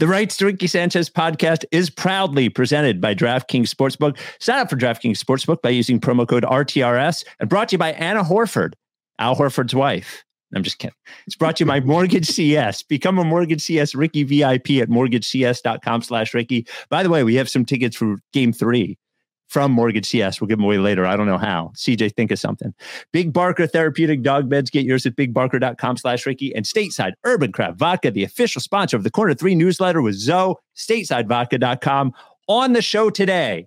The Rights to Ricky Sanchez podcast is proudly presented by DraftKings Sportsbook. Sign up for DraftKings Sportsbook by using promo code RTRS and brought to you by Anna Horford, Al Horford's wife. I'm just kidding. It's brought to you by Mortgage CS. Become a Mortgage CS Ricky VIP at mortgagecs.com slash Ricky. By the way, we have some tickets for game three from Mortgage CS. We'll give them away later. I don't know how. CJ, think of something. Big Barker Therapeutic Dog Beds. Get yours at bigbarker.com slash Ricky. And Stateside Urban Craft Vodka, the official sponsor of the Corner 3 newsletter with Zo, statesidevodka.com. On the show today,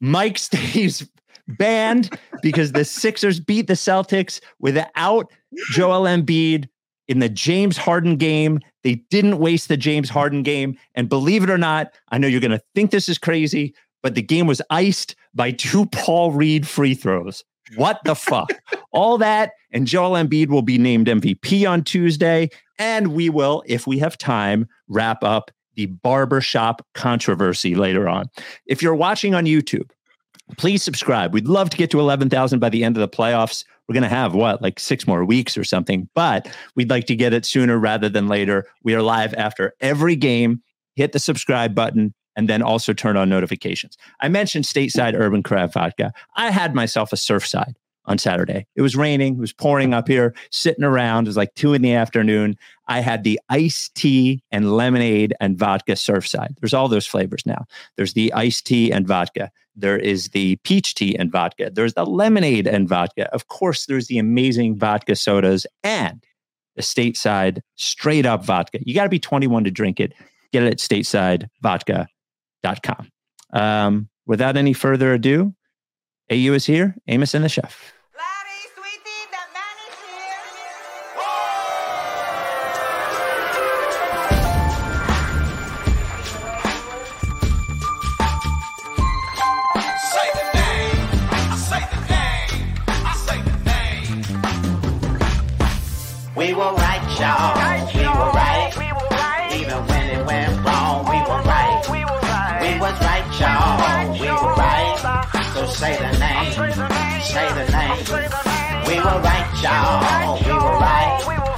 Mike stays banned because the Sixers beat the Celtics without Joel Embiid in the James Harden game. They didn't waste the James Harden game. And believe it or not, I know you're going to think this is crazy, but the game was iced by two Paul Reed free throws. What the fuck? All that and Joel Embiid will be named MVP on Tuesday. And we will, if we have time, wrap up the barbershop controversy later on. If you're watching on YouTube, please subscribe. We'd love to get to 11,000 by the end of the playoffs. We're going to have what, like six more weeks or something, but we'd like to get it sooner rather than later. We are live after every game. Hit the subscribe button, and then also turn on notifications. I mentioned stateside urban craft vodka. I had myself a surfside on Saturday. It was raining, it was pouring up here, sitting around. It was like two in the afternoon. I had the iced tea and lemonade and vodka surfside. There's all those flavors now. There's the iced tea and vodka. There is the peach tea and vodka. There's the lemonade and vodka. Of course, there's the amazing vodka sodas and the stateside straight up vodka. You got to be 21 to drink it. Get it at stateside vodka com. Um, without any further ado, AU is here, Amos and the chef. We were right, y'all. Say the name. Say the name. We were right, y'all. We were right.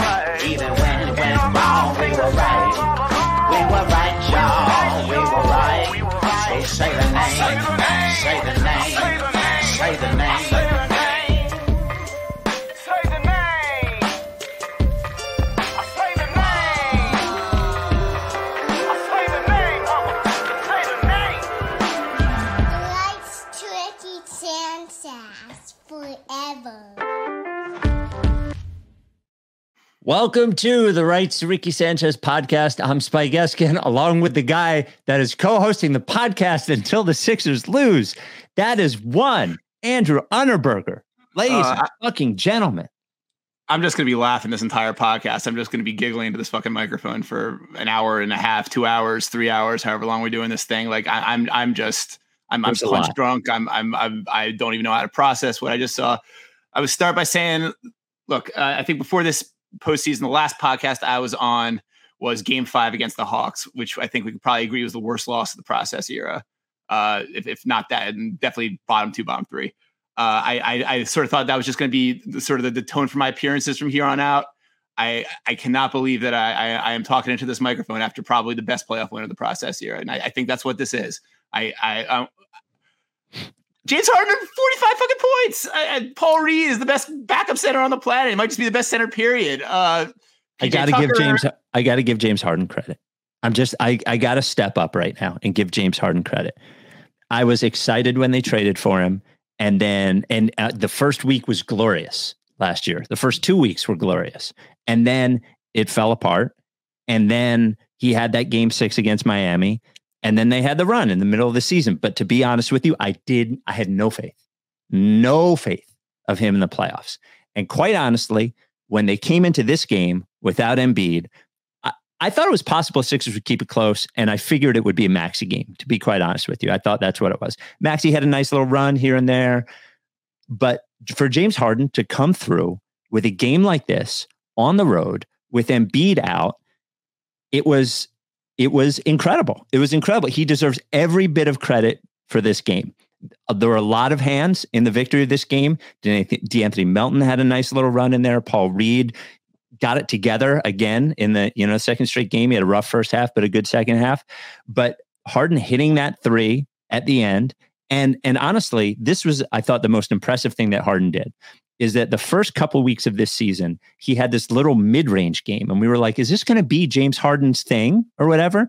Welcome to the Rights to Ricky Sanchez podcast. I'm Spike Eskin, along with the guy that is co-hosting the podcast until the Sixers lose. That is one Andrew Unterberger. Ladies Uh, and fucking gentlemen. I'm just gonna be laughing this entire podcast. I'm just gonna be giggling into this fucking microphone for an hour and a half, two hours, three hours, however long we're doing this thing. Like I, I'm, I'm just, I'm, I'm punch drunk. I'm, I'm, I'm, I don't even know how to process what I just saw. I would start by saying, look, uh, I think before this postseason, the last podcast I was on was Game Five against the Hawks, which I think we could probably agree was the worst loss of the process era. Uh, if, if not that, and definitely bottom two, bottom three. Uh, I, I, I sort of thought that was just going to be the, sort of the, the tone for my appearances from here on out. I, I cannot believe that I, I, I am talking into this microphone after probably the best playoff win of the process here, and I, I think that's what this is. I, I, um, James Harden, forty-five fucking points. I, Paul Reed is the best backup center on the planet. It might just be the best center. Period. Uh, I got to give James. I got to give James Harden credit. I'm just. I. I got to step up right now and give James Harden credit. I was excited when they traded for him, and then and uh, the first week was glorious last year. The first two weeks were glorious, and then it fell apart. And then he had that game six against Miami, and then they had the run in the middle of the season. But to be honest with you, I did. I had no faith, no faith of him in the playoffs. And quite honestly, when they came into this game without Embiid, I, I thought it was possible Sixers would keep it close, and I figured it would be a Maxey game. To be quite honest with you, I thought that's what it was. Maxey had a nice little run here and there, but for James Harden to come through with a game like this on the road with Embiid out, it was it was incredible. It was incredible. He deserves every bit of credit for this game. Uh, There were a lot of hands in the victory of this game. De'Anthony Melton had a nice little run in there. Paul Reed got it together again in the you know second straight game. He had a rough first half, but a good second half. But Harden hitting that three at the end, and and honestly, this was I thought the most impressive thing that Harden did is that the first couple weeks of this season he had this little mid-range game, and we were like, is this going to be James Harden's thing or whatever?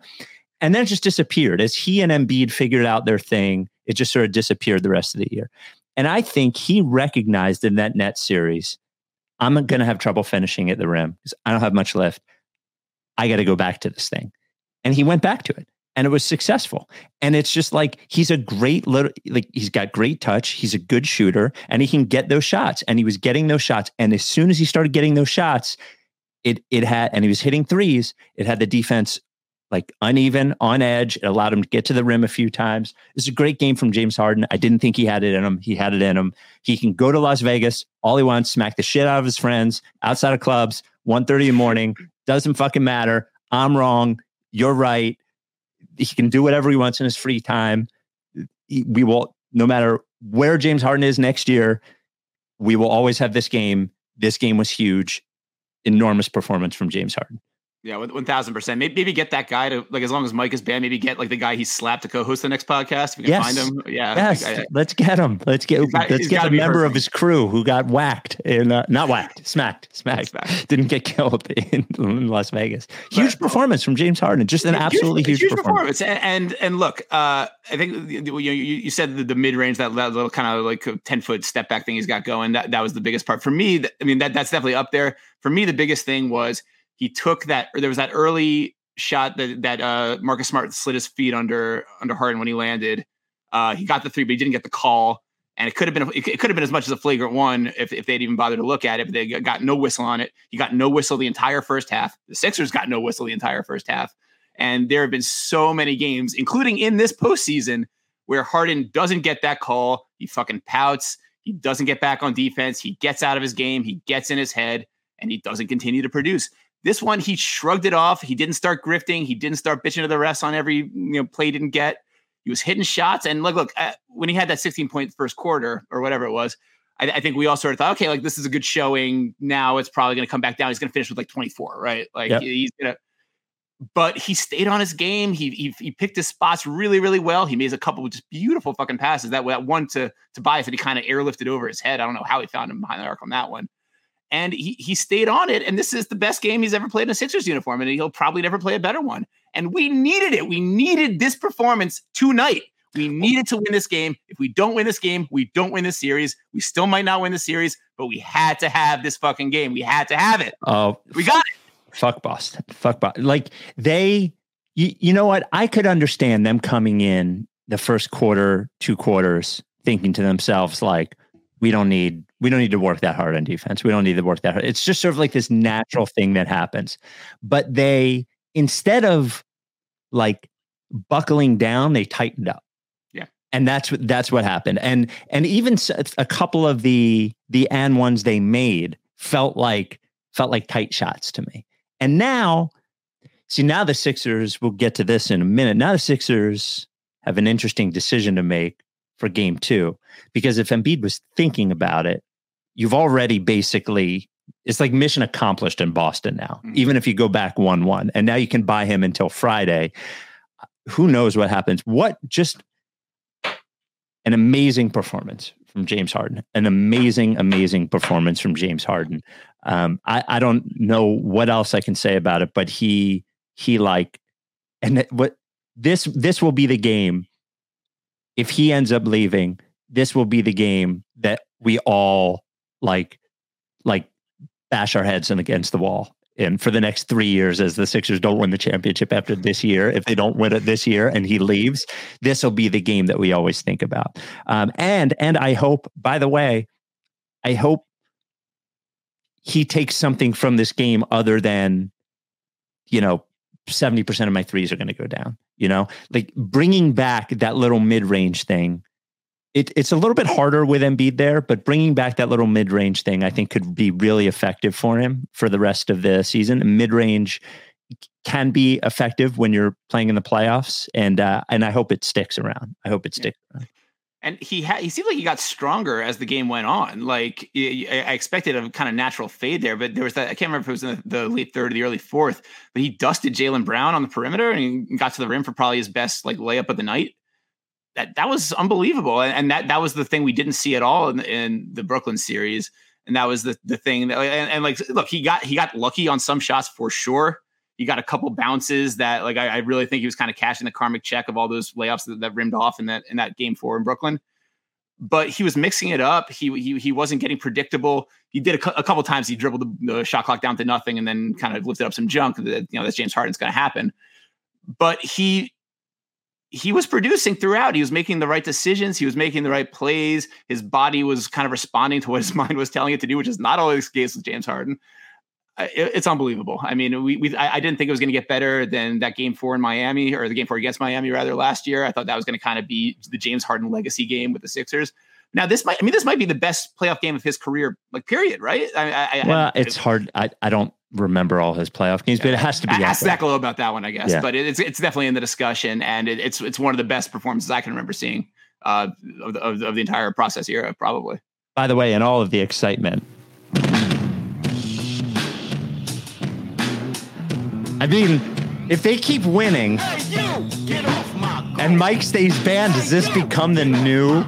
And then it just disappeared as he and Embiid figured out their thing. It just sort of disappeared the rest of the year. And I think he recognized in that net series I'm going to have trouble finishing at the rim because I don't have much left. I got to go back to this thing. And he went back to it and it was successful. And it's just like he's a great little, like he's got great touch. He's a good shooter and he can get those shots. And he was getting those shots. And as soon as he started getting those shots, it, it had, and he was hitting threes, it had the defense like uneven on edge. It allowed him to get to the rim a few times. It's a great game from James Harden. I didn't think he had it in him. He had it in him. He can go to Las Vegas all he wants, smack the shit out of his friends outside of clubs, 1.30 in the morning. Doesn't fucking matter. I'm wrong. You're right. He can do whatever he wants in his free time. We will, no matter where James Harden is next year, we will always have this game. This game was huge. Enormous performance from James Harden. Yeah, one thousand percent. Maybe get that guy to like as long as Mike is banned. Maybe get like the guy he slapped to co-host the next podcast. If we can yes. find him, yeah. Yes, I, I, let's get him. Let's get got, let's get a member of his crew who got whacked and uh, not whacked, smacked, smacked, Smacked. didn't get killed in, in Las Vegas. Huge Right. performance from James Harden. Just an absolutely huge, performance. And, and and look, uh, I think you, you, you said the, the mid range that, that little kind of like ten foot step back thing he's got going. That that was the biggest part for me. I mean that that's definitely up there for me. The biggest thing was he took that. There was that early shot that that uh, Marcus Smart slid his feet under under Harden when he landed. Uh, he got the three, but he didn't get the call. And it could have been it could have been as much as a flagrant one if, if they'd even bothered to look at it, but they got no whistle on it. He got no whistle the entire first half. The Sixers got no whistle the entire first half. And there have been so many games, including in this postseason, where Harden doesn't get that call. He fucking pouts. He doesn't get back on defense. He gets out of his game. He gets in his head, and he doesn't continue to produce. This one, he shrugged it off. He didn't start grifting. He didn't start bitching to the refs on every you know play he didn't get. He was hitting shots, and look, look, uh, when he had that 16 point first quarter or whatever it was, I, I think we all sort of thought, okay, like this is a good showing. Now it's probably going to come back down. He's going to finish with like 24, right? Like Yep. he's gonna. But he stayed on his game. He, he he picked his spots really really well. He made a couple of just beautiful fucking passes. That that one to to Tobias that he kind of airlifted over his head. I don't know how he found him behind the arc on that one. And he he stayed on it. And this is the best game he's ever played in a Sixers uniform. And he'll probably never play a better one. And we needed it. We needed this performance tonight. We needed to win this game. If we don't win this game, we don't win this series. We still might not win the series, but we had to have this fucking game. We had to have it. Oh, We got it. fuck Boston. Fuck Boston. Like they, you, you know what? I could understand them coming in the first quarter, two quarters, thinking to themselves like, we don't need, we don't need to work that hard on defense. We don't need to work that hard. It's just sort of like this natural thing that happens. But they, instead of like buckling down, they tightened up. Yeah. And that's what that's what happened. And and even a couple of the the and ones they made felt like felt like tight shots to me. And now, see, now the Sixers, we'll get to this in a minute. Now the Sixers have an interesting decision to make for game two. Because if Embiid was thinking about it, you've already basically, it's like mission accomplished in Boston now, Mhm. even if you go back 1 1. And now you can buy him until Friday. Who knows what happens? What just an amazing performance from James Harden. An amazing, amazing performance from James Harden. Um, I, I don't know what else I can say about it, but he he like and what this this will be the game. If he ends up leaving, this will be the game that we all like like bash our heads in against the wall. And for the next three years, as the Sixers don't win the championship after this year, if they don't win it this year and he leaves, this will be the game that we always think about. Um, and and I hope, by the way, I hope he takes something from this game other than, you know, seventy percent of my threes are going to go down. You know, like bringing back that little mid range thing. It, it's a little bit harder with Embiid there, but bringing back that little mid range thing, I think, could be really effective for him for the rest of the season. Mid range can be effective when you're playing in the playoffs, and uh, and I hope it sticks around. I hope it sticks around. And he had he seemed like he got stronger as the game went on. Like I expected a kind of natural fade there, but there was that I can't remember if it was in the, the late third or the early fourth, but he dusted Jaylen Brown on the perimeter and got to the rim for probably his best like layup of the night. That that was unbelievable, and, and that that was the thing we didn't see at all in, in the Brooklyn series, and that was the the thing that and, and like look he got he got lucky on some shots for sure. He got a couple bounces that, like, I, I really think he was kind of cashing the karmic check of all those layups that, that, rimmed off in that in that game four in Brooklyn. But he was mixing it up. He he he wasn't getting predictable. He did a, a couple times. He dribbled the, the, shot clock down to nothing and then kind of lifted up some junk. That you know that's James Harden's going to happen. But he he was producing throughout. He was making the right decisions. He was making the right plays. His body was kind of responding to what his mind was telling it to do, which is not always the case with James Harden it's unbelievable. I mean, we, we I, didn't think it was going to get better than that game four in Miami or the game four against Miami rather last year. I thought that was going to kind of be the James Harden legacy game with the Sixers. Now this might, I mean, this might be the best playoff game of his career, like period, right? I, I, well, it's hard. I, I don't remember all his playoff games, yeah. but it has to be. Ask Zach Lowe about that one, I guess. Yeah. But it's it's definitely in the discussion, and it, it's it's one of the best performances I can remember seeing uh, of, the, of, of the entire process era, probably. By the way, in all of the excitement, I mean, if they keep winning and Mike stays banned, does this become the new?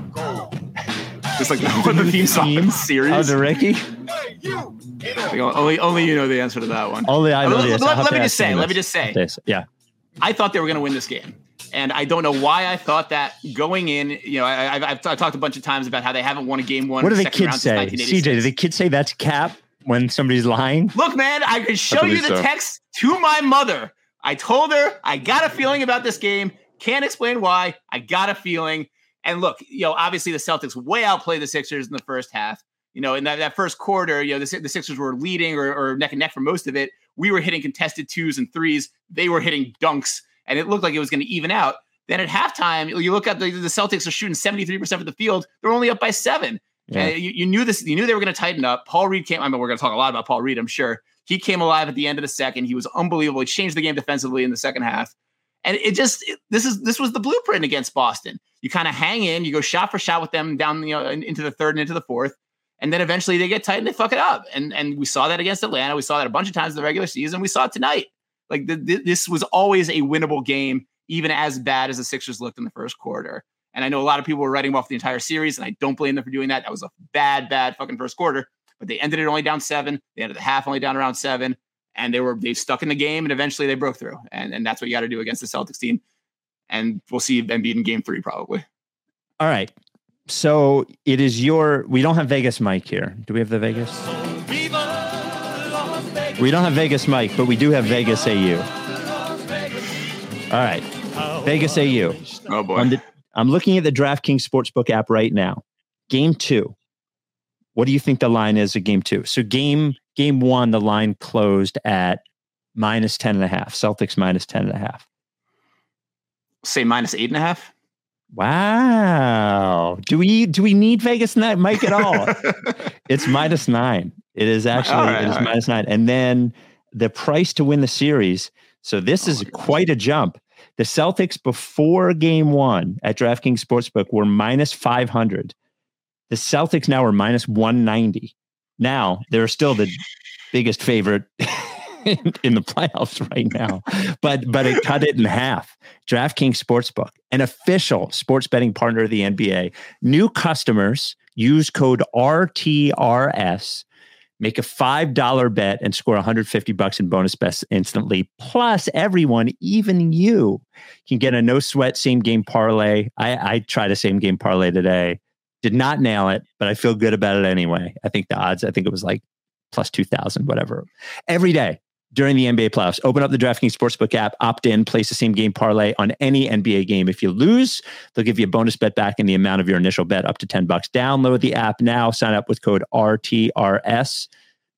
Just like the, the theme series. Oh, the Ricky. only, only you know the answer to that one. Only I know let, the answer. Let, let me just say. Let me just say. Yeah. I thought they were going to win this game. And I don't know why I thought that going in. You know, I, have talked a bunch of times about how they haven't won a game one. What do the kids say? CJ, do the kids say that's cap? When somebody's lying? Look, man, I could show you the so. text to my mother. I told her I got a feeling about this game. Can't explain why. I got a feeling. And look, you know, obviously the Celtics way outplayed the Sixers in the first half. You know, in that, that first quarter, you know, the, the Sixers were leading or, or neck and neck for most of it. We were hitting contested twos and threes. They were hitting dunks, and it looked like it was going to even out. Then at halftime, you look at the, the Celtics are shooting 73% of the field. They're only up by seven. Yeah. You, you, knew this. You knew they were going to tighten up. Paul Reed came. I mean, we're going to talk a lot about Paul Reed. I'm sure he came alive at the end of the second. He was unbelievable. He changed the game defensively in the second half, and it just it, this is this was the blueprint against Boston. You kind of hang in. You go shot for shot with them down you know into the third and into the fourth, and then eventually they get tight and they fuck it up. And and we saw that against Atlanta. We saw that a bunch of times in the regular season. We saw it tonight. Like the, the, this was always a winnable game, even as bad as the Sixers looked in the first quarter. And I know a lot of people were writing off the entire series, and I don't blame them for doing that. That was a bad, bad fucking first quarter. But they ended it only down seven. They ended the half only down around seven. And they were they stuck in the game and eventually they broke through. And, and that's what you got to do against the Celtics team. And we'll see Embiid in game three, probably. All right. So it is your we don't have Vegas Mike here. Do we have the Vegas? We don't have Vegas Mike, but we do have Vegas AU. All right. Vegas AU. Oh boy. On the, I'm looking at the DraftKings Sportsbook app right now. Game two. What do you think the line is of game two? So game game one, the line closed at minus 10 and a half. Celtics minus 10 and a half. Say minus eight and a half. Wow. Do we do we need Vegas night Mike at all? it's minus nine. It is actually right, it is minus right. nine. And then the price to win the series. So this oh, is quite a jump. The Celtics before game one at DraftKings Sportsbook were minus 500. The Celtics now are minus 190. Now they're still the biggest favorite in, in, the playoffs right now, but but it cut it in half. DraftKings Sportsbook, an official sports betting partner of the NBA. New customers use code RTRS Make a $5 bet and score 150 bucks in bonus bets instantly. Plus, everyone, even you, can get a no sweat same game parlay. I, I tried a same game parlay today. Did not nail it, but I feel good about it anyway. I think the odds, I think it was like plus 2,000, whatever. Every day during the NBA playoffs. Open up the DraftKings Sportsbook app, opt in, place the same game parlay on any NBA game. If you lose, they'll give you a bonus bet back in the amount of your initial bet up to 10 bucks. Download the app now, sign up with code RTRS.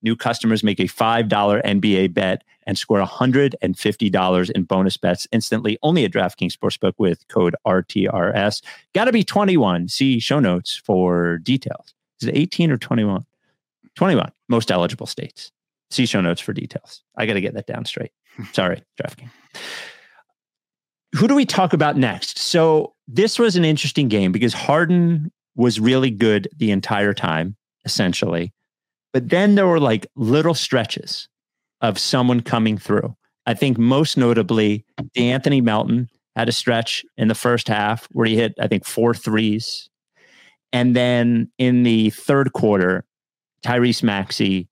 New customers make a $5 NBA bet and score $150 in bonus bets instantly only at DraftKings Sportsbook with code RTRS. Got to be 21. See show notes for details. Is it 18 or 21? 21, most eligible states. See show notes for details. I got to get that down straight. Sorry, DraftKings. Who do we talk about next? So this was an interesting game because Harden was really good the entire time, essentially. But then there were like little stretches of someone coming through. I think most notably, Anthony Melton had a stretch in the first half where he hit, I think, four threes. And then in the third quarter, Tyrese Maxey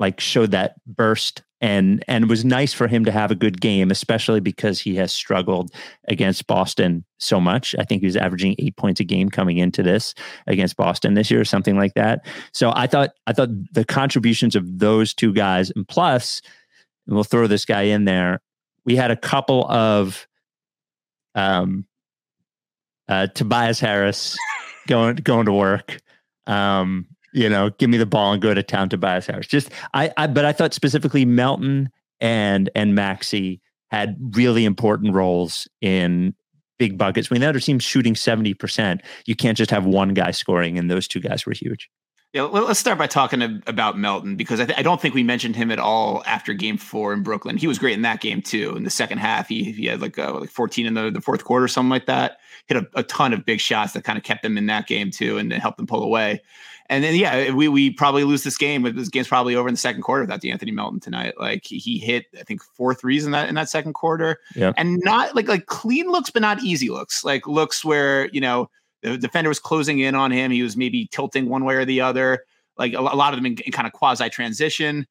like showed that burst and and it was nice for him to have a good game, especially because he has struggled against Boston so much. I think he was averaging eight points a game coming into this against Boston this year, or something like that. So I thought I thought the contributions of those two guys, and plus, and we'll throw this guy in there. We had a couple of um, uh, Tobias Harris going going to work. Um, you know, give me the ball and go to town to buy Tobias Harris. Just I, I but I thought specifically Melton and and Maxey had really important roles in big buckets. When the other team's shooting 70%, you can't just have one guy scoring, and those two guys were huge. Yeah, let's start by talking about Melton because I, th- I, don't think we mentioned him at all after Game Four in Brooklyn. He was great in that game too. In the second half, he he had like uh, like 14 in the, the fourth quarter, something like that. Hit a, a ton of big shots that kind of kept them in that game too, and helped them pull away. And then yeah, we we probably lose this game. But this game's probably over in the second quarter without Anthony Melton tonight. Like he, hit I think four threes in that in that second quarter. Yeah, and not like like clean looks, but not easy looks. Like looks where you know the defender was closing in on him. He was maybe tilting one way or the other like a, lot of them in, in kind of quasi transition,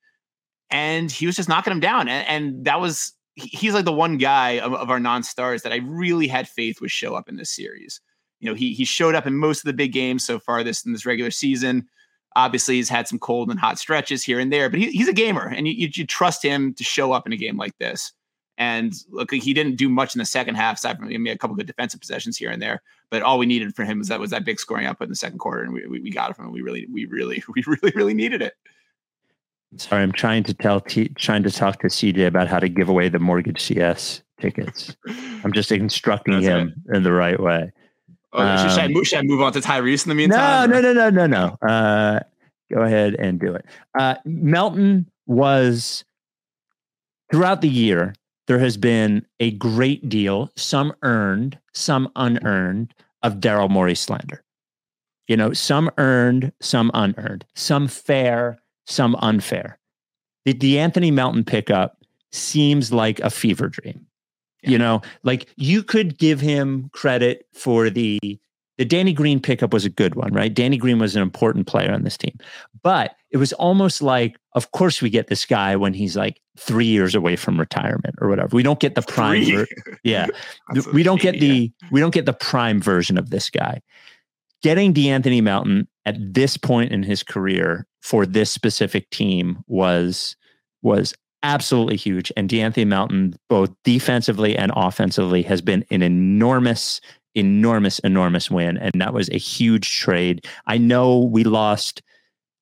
and he was just knocking them down. And, and that was he's like the one guy of, of our non stars that I really had faith would show up in this series. You know, he he showed up in most of the big games so far this in this regular season. Obviously, he's had some cold and hot stretches here and there, but he, he's a gamer, and you, you, you trust him to show up in a game like this. And look, he didn't do much in the second half, aside from I mean, a couple good defensive possessions here and there. But all we needed for him was that was that big scoring output in the second quarter, and we, we, we got it from him. We really, we really, we really, really needed it. Sorry, I'm trying to tell, T- trying to talk to CJ about how to give away the mortgage CS tickets. I'm just instructing him right. in the right way. Oh, um, should, I move, should, I move, on to Tyrese in the meantime? No, no, no, no, no, no. Uh, go ahead and do it. Uh, Melton was throughout the year there has been a great deal, some earned, some unearned, of Daryl Morey slander. You know, some earned, some unearned, some fair, some unfair. The, the Anthony Melton pickup seems like a fever dream. Yeah. You know, like you could give him credit for the the Danny Green pickup was a good one, right? Danny Green was an important player on this team. But it was almost like, of course, we get this guy when he's like three years away from retirement or whatever. We don't get the prime. Ver- yeah, we don't get the we don't get the prime version of this guy. Getting De'Anthony Melton at this point in his career for this specific team was was absolutely huge. And De'Anthony Melton, both defensively and offensively, has been an enormous enormous, enormous win. And that was a huge trade. I know we lost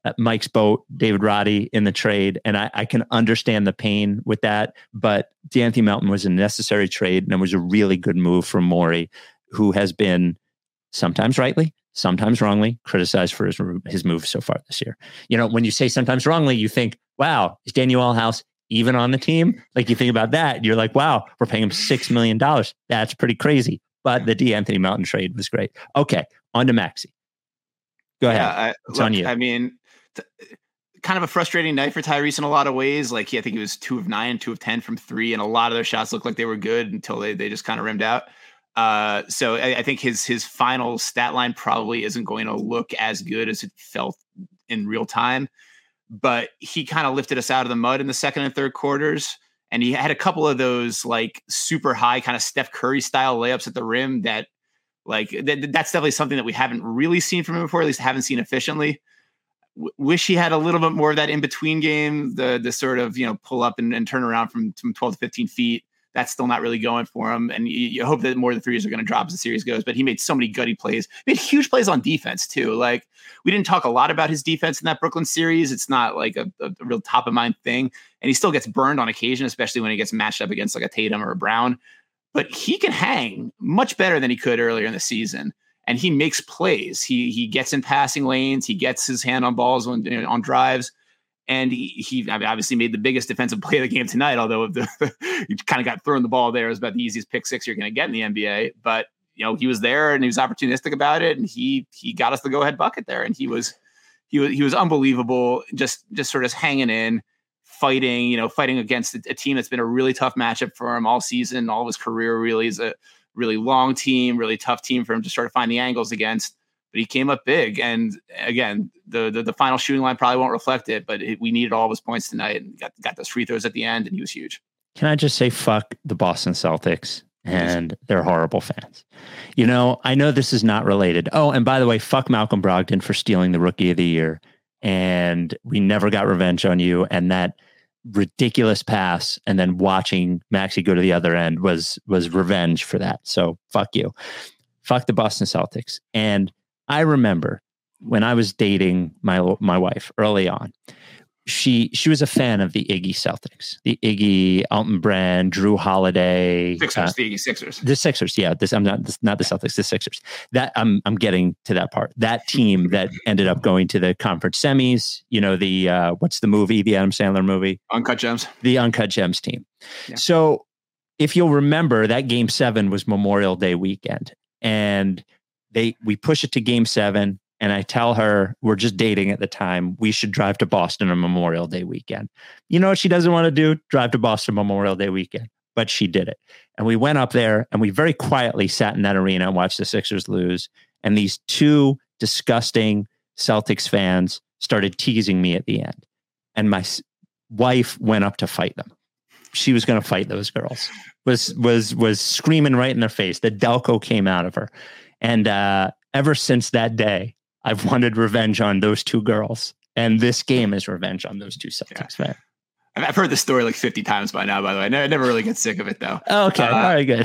uh, Mike's boat, David Roddy, in the trade, and I, I, can understand the pain with that. But De'Anthony Melton was a necessary trade, and it was a really good move from Morey, who has been sometimes rightly, sometimes wrongly criticized for his his moves so far this year. You know, when you say sometimes wrongly, you think, "Wow, is Danuel House even on the team?" Like you think about that, you're like, "Wow, we're paying him six million dollars. That's pretty crazy." but the De'Anthony Melton trade was great. Okay, on to Maxey. Go ahead. Yeah, I, it's look, on you. I mean, t- kind of a frustrating night for Tyrese in a lot of ways. Like, he, I think he was two of nine, two of 10 from three, and a lot of their shots looked like they were good until they, they just kind of rimmed out. Uh, so I, I, think his his final stat line probably isn't going to look as good as it felt in real time, but he kind of lifted us out of the mud in the second and third quarters and he had a couple of those like super high kind of Steph Curry style layups at the rim that like th- that's definitely something that we haven't really seen from him before, at least haven't seen efficiently. W- wish he had a little bit more of that in between game, the the sort of you know pull up and, and turn around from, from 12 to 15 feet that's still not really going for him. And you, you hope that more of the threes are going to drop as the series goes. But he made so many gutty plays. He made huge plays on defense too. Like we didn't talk a lot about his defense in that Brooklyn series. It's not like a, a, a real top of mind thing. And he still gets burned on occasion, especially when he gets matched up against like a Tatum or a Brown. But he can hang much better than he could earlier in the season. And he makes plays. He he gets in passing lanes. He gets his hand on balls when, you know, on drives and he, he obviously made the biggest defensive play of the game tonight. Although the, he kind of got thrown the ball there, it was about the easiest pick six you're going to get in the NBA. But you know, he was there and he was opportunistic about it, and he he got us the go ahead bucket there, and he was he was he was unbelievable, just just sort of hanging in, fighting, you know, fighting against a, a team that's been a really tough matchup for him all season, all of his career. Really is a really long team, really tough team for him to sort of find the angles against. But he came up big, and again, the the, the final shooting line probably won't reflect it, but it, we needed all of his points tonight, and got got those free throws at the end, and he was huge. Can I just say fuck the Boston Celtics and they're horrible fans? You know, I know this is not related. Oh, and by the way, fuck Malcolm Brogdon for stealing the rookie of the year. And we never got revenge on you. And that ridiculous pass and then watching Maxey go to the other end was was revenge for that. So fuck you. Fuck the Boston Celtics. And I remember when I was dating my my wife early on, she she was a fan of the Iggy Celtics, the Iggy, Elton Brand, Jrue Holiday, Sixers, uh, the Iggy Sixers. the Sixers. Yeah, this I'm not this, not the Celtics, the Sixers. That I'm I'm getting to that part. That team that ended up going to the conference semis. You know the uh, what's the movie? The Adam Sandler movie, Uncut Gems. the Uncut Gems team. Yeah. So if you'll remember, that Game Seven was Memorial Day weekend, and they we push it to Game Seven. And I tell her we're just dating at the time. We should drive to Boston on Memorial Day weekend. You know what she doesn't want to do? Drive to Boston Memorial Day weekend. But she did it. And we went up there and we very quietly sat in that arena and watched the Sixers lose. And these two disgusting Celtics fans started teasing me at the end. And my wife went up to fight them. She was going to fight those girls. Was was was screaming right in their face. The Delco came out of her. And uh, ever since that day, I've wanted revenge on those two girls. And this game is revenge on those two Celtics fans. I've heard this story like 50 times by now, by the way. I never, really get sick of it though. Okay, Uh, all right, good.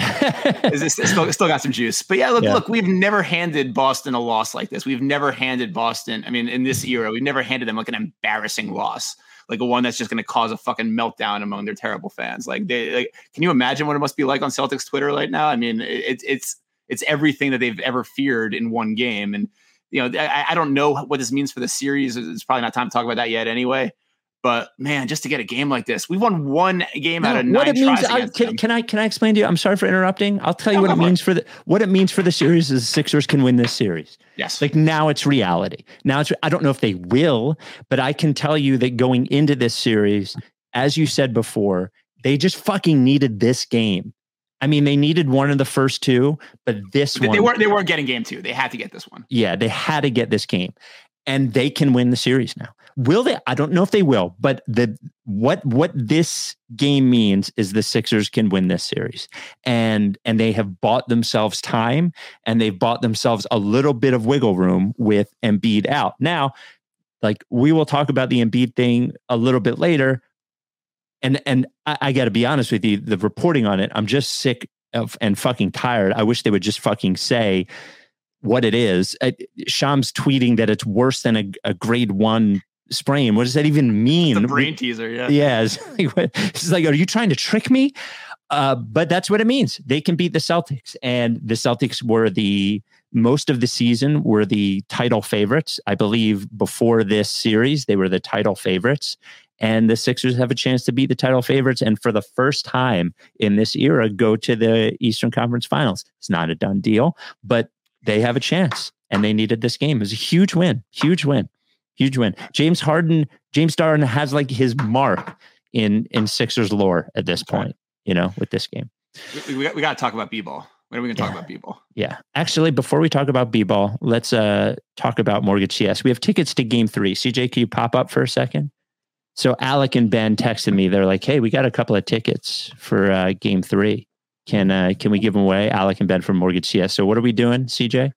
It's still, still got some juice. But yeah, look, Yeah. look, we've never handed Boston a loss like this. We've never handed Boston, I mean, in this era, we've never handed them like an embarrassing loss, like a one that's just going to cause a fucking meltdown among their terrible fans. Like, they, like, can you imagine what it must be like on Celtics Twitter right now? I mean, it, it's it's everything that they've ever feared in one game. And you know, I, I don't know what this means for the series. It's probably not time to talk about that yet, anyway. But man, just to get a game like this, we won one game out of nine what it means, I, can, can I can I explain to you? I'm sorry for interrupting. I'll tell you No, what it means for the what it means for the series is the Sixers can win this series. Yes, Like now it's reality. Now it's I don't know if they will, but I can tell you that going into this series, as you said before, they just fucking needed this game. I mean, they needed one of the first two, but this they, one they weren't they weren't getting game two. They had to get this one. yeah, they had to get this game. And they can win the series now. Will they? I don't know if they will, but the what what this game means is the Sixers can win this series. And and they have bought themselves time and they've bought themselves a little bit of wiggle room with Embiid out. Now, like we will talk about the Embiid thing a little bit later. And and I, I got to be honest with you, the reporting on it, I'm just sick of and fucking tired. I wish they would just fucking say what it is. Uh, Shams tweeting that it's worse than a, a grade one sprain. What does that even mean? The brain teaser, yeah. yeah, it's like, it's like, are you trying to trick me? Uh, but that's what it means. They can beat the Celtics, and the Celtics were the most of the season were the title favorites. I believe before this series, they were the title favorites, and the Sixers have a chance to be the title favorites, and for the first time in this era, go to the Eastern Conference Finals. It's not a done deal, but they have a chance, and they needed this game. It was a huge win, huge win, huge win. James Harden, James Harden has like his mark in in Sixers lore at this point. You know, with this game. We, we, got, we got to talk about B-ball. When are we going to talk Yeah. about B-ball? Yeah. Actually, before we talk about B-ball, let's uh talk about Mortgage CS. We have tickets to game three. CJ, can you pop up for a second? So Alec and Ben texted me. They're like, hey, we got a couple of tickets for uh, game three. Can uh, can we give them away? Alec and Ben from Mortgage CS. So what are we doing, CJ?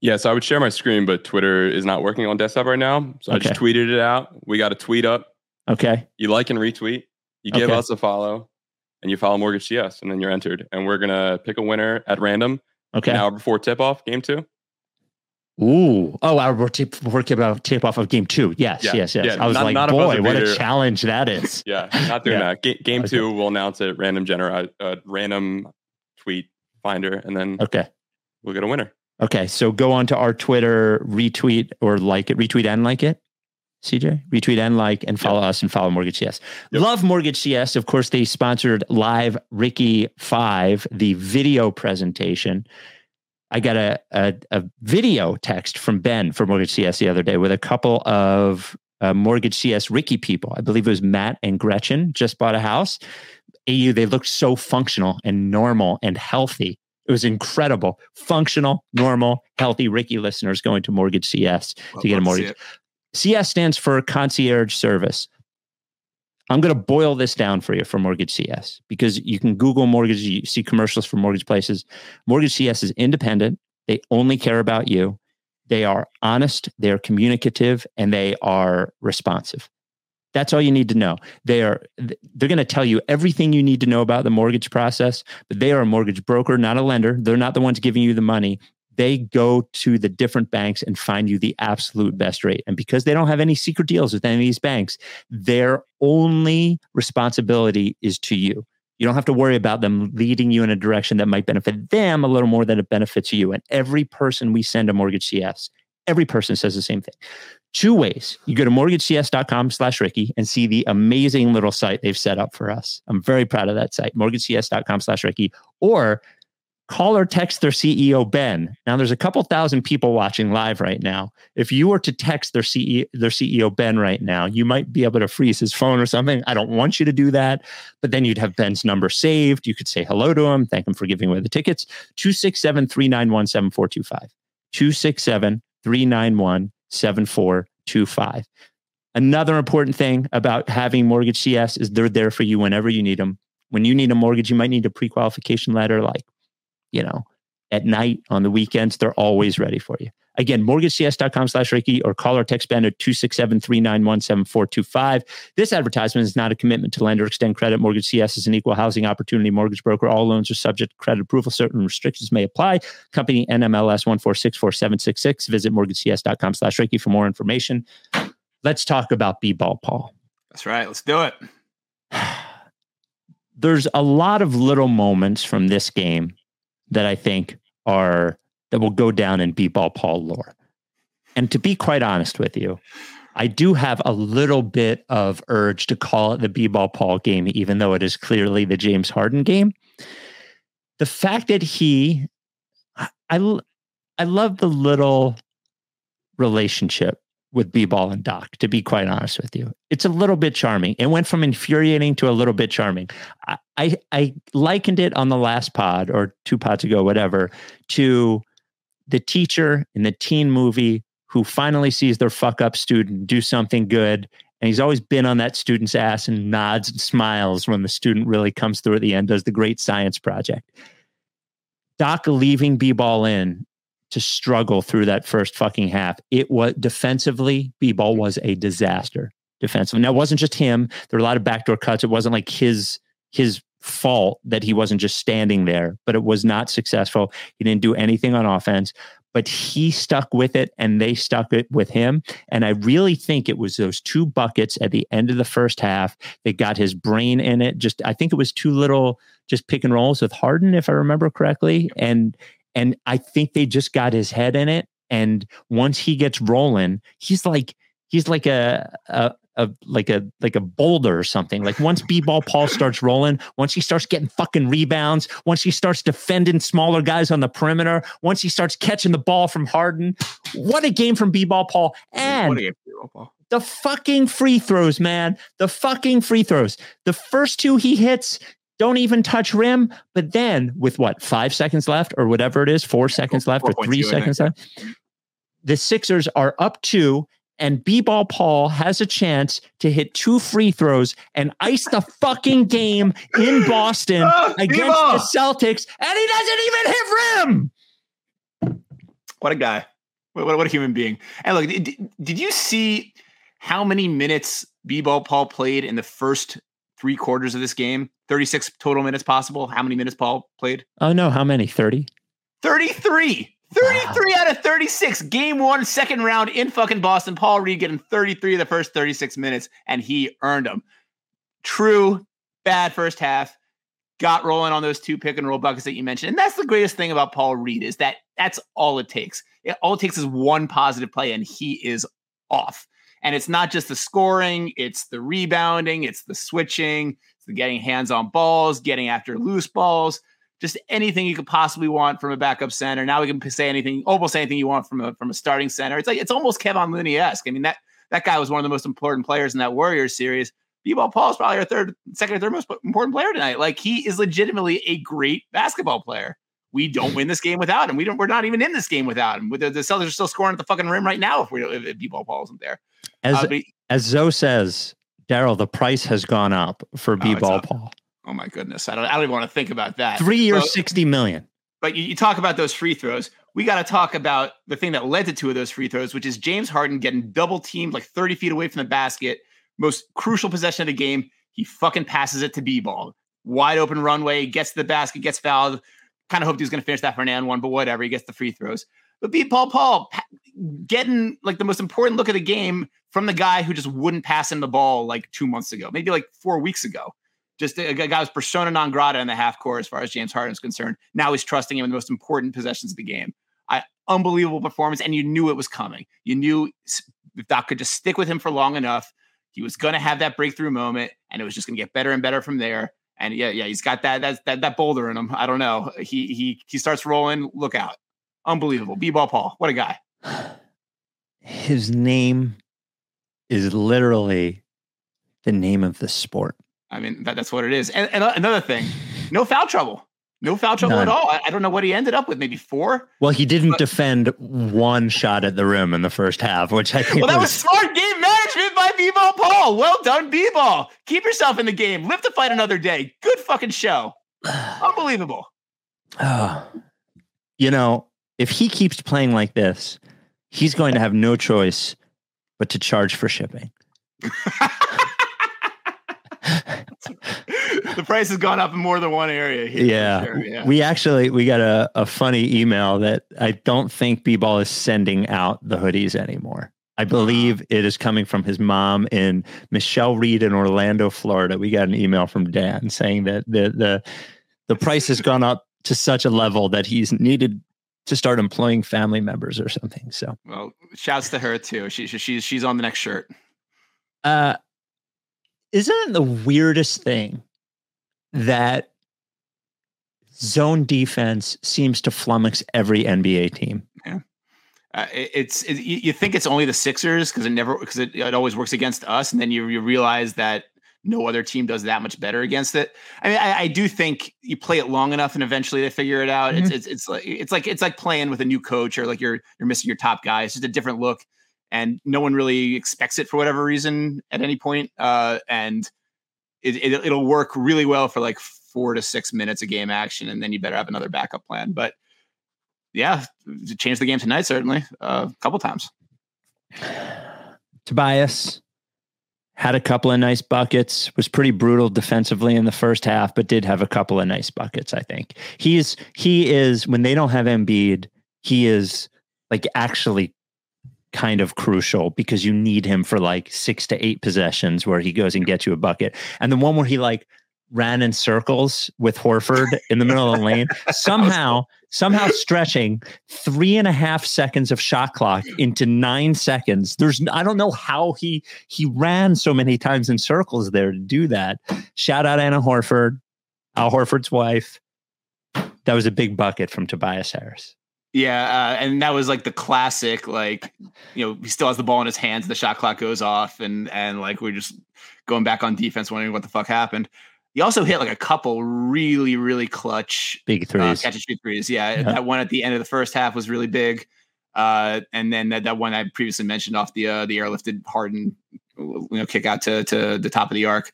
Yeah, so I would share my screen, but Twitter is not working on desktop right now. So I just tweeted it out. We got a tweet up. Okay. You like and retweet. You give Okay. us a follow, and you follow Mortgage CS, and then you're entered. And we're gonna pick a winner at random Okay. an hour before tip off, game two. Ooh. Oh, I we're tip, we're tip off, off of game two. Yes, Yeah, yes, yes. yeah, I was not- like, not boy, what a challenge that is. Yeah, not doing Yeah. that. Ga- game Okay. two, we'll announce it random genera uh, random tweet finder, and then Okay. we'll get a winner. Okay. So go on to our Twitter, retweet or like it, retweet and like it. CJ, retweet and like, and follow us and follow Mortgage CS. Yep. Love Mortgage CS. Of course, they sponsored Live Ricky 5, the video presentation. I got a, a, a video text from Ben for Mortgage CS the other day with a couple of uh, Mortgage CS Ricky people. I believe it was Matt and Gretchen just bought a house. AU, they looked so functional and normal and healthy. It was incredible. Functional, normal, healthy Ricky listeners going to Mortgage CS Well, to get a mortgage. CS stands for concierge service. I'm going to boil this down for you for Mortgage CS because you can Google mortgage, you see commercials for mortgage places. Mortgage CS is independent. They only care about you. They are honest, they are communicative, and they are responsive. That's all you need to know. They are they're going to tell you everything you need to know about the mortgage process, but they are a mortgage broker, not a lender. They're not the ones giving you the money they go to the different banks and find you the absolute best rate. And because they don't have any secret deals with any of these banks, their only responsibility is to you. You don't have to worry about them leading you in a direction that might benefit them a little more than it benefits you. And every person we send a mortgage CS, every person says the same thing. Two ways. You go to mortgagecs.com slash Ricky and see the amazing little site they've set up for us. I'm very proud of that site, mortgagecs.com slash Ricky, or call or text their CEO Ben. Now there's a couple thousand people watching live right now. If you were to text their CEO their CEO Ben right now, you might be able to freeze his phone or something. I don't want you to do that, but then you'd have Ben's number saved. You could say hello to him, thank him for giving away the tickets. 267-391-7425. 267-391-7425. Another important thing about having Mortgage CS is they're there for you whenever you need them. When you need a mortgage, you might need a pre-qualification letter like you know, at night, on the weekends, they're always ready for you. Again, mortgagecs.com slash Ricky or call or text Ben at 267-391-7425. This advertisement is not a commitment to lend or extend credit. Mortgage CS is an equal housing opportunity mortgage broker. All loans are subject to credit approval. Certain restrictions may apply. Company NMLS 1464766. Visit mortgagecs.com slash Ricky for more information. Let's talk about B-ball, Paul. That's right. Let's do it. There's a lot of little moments from this game that I think are that will go down in B-ball Paul lore. And to be quite honest with you, I do have a little bit of urge to call it the B-ball Paul game, even though it is clearly the James Harden game. The fact that he, I, I, love the little relationship with B-ball and Doc, to be quite honest with you. It's a little bit charming. It went from infuriating to a little bit charming. I, I, I likened it on the last pod or two pods ago, whatever, to the teacher in the teen movie who finally sees their fuck up student do something good. And he's always been on that student's ass and nods and smiles when the student really comes through at the end, does the great science project. Doc leaving B ball in to struggle through that first fucking half. It was defensively, B ball was a disaster defensively. Now it wasn't just him. There were a lot of backdoor cuts. It wasn't like his his fault that he wasn't just standing there, but it was not successful. He didn't do anything on offense, but he stuck with it and they stuck it with him. And I really think it was those two buckets at the end of the first half that got his brain in it. Just I think it was two little just pick and rolls with Harden, if I remember correctly. And and I think they just got his head in it. And once he gets rolling, he's like he's like a, a a like a like a boulder or something. Like once B-ball Paul starts rolling, once he starts getting fucking rebounds, once he starts defending smaller guys on the perimeter, once he starts catching the ball from Harden, what a game from B-ball Paul. And game, Paul. the fucking free throws, man. The fucking free throws. The first two he hits don't even touch rim, but then with what, five seconds left or whatever it is, four seconds left or three seconds left, the Sixers are up two, and B ball Paul has a chance to hit two free throws and ice the fucking game in Boston Ah, against B-ball. the Celtics, and he doesn't even hit rim. What a guy. What, what, what a human being. And look, did, did you see how many minutes B-Ball Paul played in the first three quarters of this game? 36 total minutes possible. How many minutes Paul played? Oh no, how many? 30? 33. 33 out of 36. Game one, second round in fucking Boston. Paul Reed getting 33 of the first 36 minutes, and he earned them. True, bad first half. Got rolling on those two pick and roll buckets that you mentioned. And that's the greatest thing about Paul Reed is that that's all it takes. It, all it takes is one positive play, and he is off. And it's not just the scoring, it's the rebounding, it's the switching, it's the getting hands on balls, getting after loose balls just anything you could possibly want from a backup center. Now we can say anything, almost anything you want from a from a starting center. It's like it's almost Kevin Looney esque. I mean that that guy was one of the most important players in that Warriors series. B-ball Paul is probably our third, second or third most important player tonight. Like he is legitimately a great basketball player. We don't win this game without him. We don't. We're not even in this game without him. The, the Celtics are still scoring at the fucking rim right now. If we if, if B-ball Paul isn't there, As Uh, but as Zoe says, Daryl, the price has gone up for B-ball up. Paul. Oh my goodness, I don't. I don't even want to think about that. Three years, sixty million. But you, you talk about those free throws. We got to talk about the thing that led to two of those free throws, which is James Harden getting double teamed like 30 feet away from the basket. Most crucial possession of the game. He fucking passes it to B ball. Wide open runway, gets to the basket, gets fouled. Kind of hoped he was going to finish that for an and one, but whatever. He gets the free throws. But B Paul Paul getting like the most important look of the game from the guy who just wouldn't pass him the ball like two months ago, maybe like four weeks ago just uh, a, a guy was persona non grata in the half court as far as James Harden is concerned. Now he's trusting him in the most important possessions of the game. I unbelievable performance, and you knew it was coming. You knew if Doc could just stick with him for long enough, he was going to have that breakthrough moment, and it was just going to get better and better from there. And yeah, yeah, he's got that that that, that boulder in him. I don't know. He he he starts rolling. Look out! Unbelievable. B-ball Paul, what a guy. His name is literally the name of the sport. I mean, that, that's what it is. And, and uh, another thing, no foul trouble. No foul trouble None. at all. I, I don't know what he ended up with. Maybe four. Well, he didn't But- defend one shot at the rim in the first half, which I think Well, that was was, smart game management by B-Ball Paul. Well done, B-Ball. Keep yourself in the game. Live to fight another day. Good fucking show. Unbelievable. Oh. you know, if he keeps playing like this, he's going to have no choice but to charge for shipping. the price has gone up in more than one area here. Yeah. sure, yeah. We actually we got a, a funny email that I don't think B-ball is sending out the hoodies anymore. I believe it is coming from his mom in Michelle Reed in Orlando, Florida. We got an email from Dan saying that the the the price has gone up to such a level that he's needed to start employing family members or something. So well, shouts to her too. She, she, she's she's on the next shirt. uh isn't it the weirdest thing that zone defense seems to flummox every NBA team? Uh, it- it's it, you think it's only the Sixers because it never because it, it always works against us, and then you you realize that no other team does that much better against it. I mean, I, I do think you play it long enough, and eventually they figure it out. It's, it's it's like it's like it's like playing with a new coach, or like you're you're missing your top guy. It's just a different look, and no one really expects it for whatever reason at any point. Uh, and it, it it'll work really well for like four to six minutes of game action, and then you better have another backup plan. But yeah, change the game tonight, certainly, uh, a couple times. Tobias had a couple of nice buckets, was pretty brutal defensively in the first half, but did have a couple of nice buckets, I think. He's he is when they don't have Embiid, he is like actually kind of crucial because you need him for like six to eight possessions where he goes and gets you a bucket. And the one where he like ran in circles with Horford in the middle of the lane, somehow, somehow stretching three and a half seconds of shot clock into nine seconds. There's I don't know how he he ran so many times in circles there to do that. Shout out Anna Horford, Al Horford's wife. That was a big bucket from Tobias Harris. Yeah, uh, and that was like the classic, like you know, he still has the ball in his hands, the shot clock goes off, and and like we're just going back on defense, wondering what the fuck happened. He also hit like a couple really, really clutch Big uh, threes. catch and shoot threes. Yeah, Yeah. that one at the end of the first half was really big, uh, and then that, that one I previously mentioned off the uh, the airlifted Harden, you know, kick out to to the top of the arc,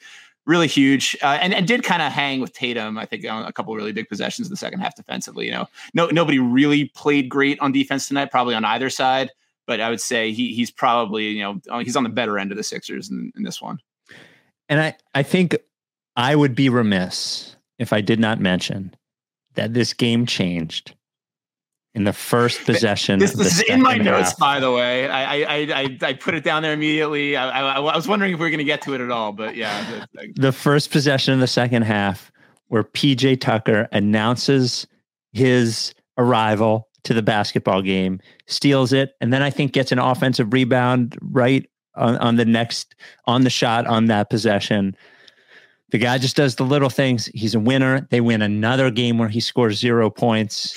really huge, uh, and and did kind of hang with Tatum. I think on a couple really big possessions in the second half defensively. You know, no nobody really played great on defense tonight, probably on either side. But I would say he he's probably you know he's on the better end of the Sixers in, in this one. And I, I think I would be remiss if I did not mention that this game changed in the first possession. This, this is in my second notes, half. by the way. I I, I, I put it down there immediately. I, I, I was wondering if we were going to get to it at all, but yeah. the- first possession of the second half where PJ Tucker announces his arrival to the basketball game, steals it, and then I think gets an offensive rebound right on, on the next on the shot on that possession. The guy just does the little things. He's a winner. They win another game where he scores zero points.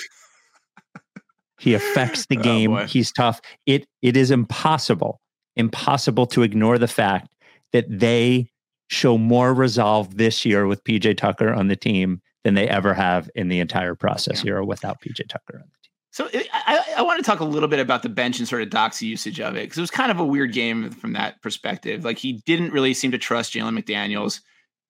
He affects the Oh, game. boy. He's tough. It it is impossible, impossible to ignore the fact that they show more resolve this year with PJ Tucker on the team than they ever have in the entire process year without PJ Tucker on the team. So I, I, I want to talk a little bit about the bench and sort of Doc's usage of it because it was kind of a weird game from that perspective. Like he didn't really seem to trust Jalen McDaniels,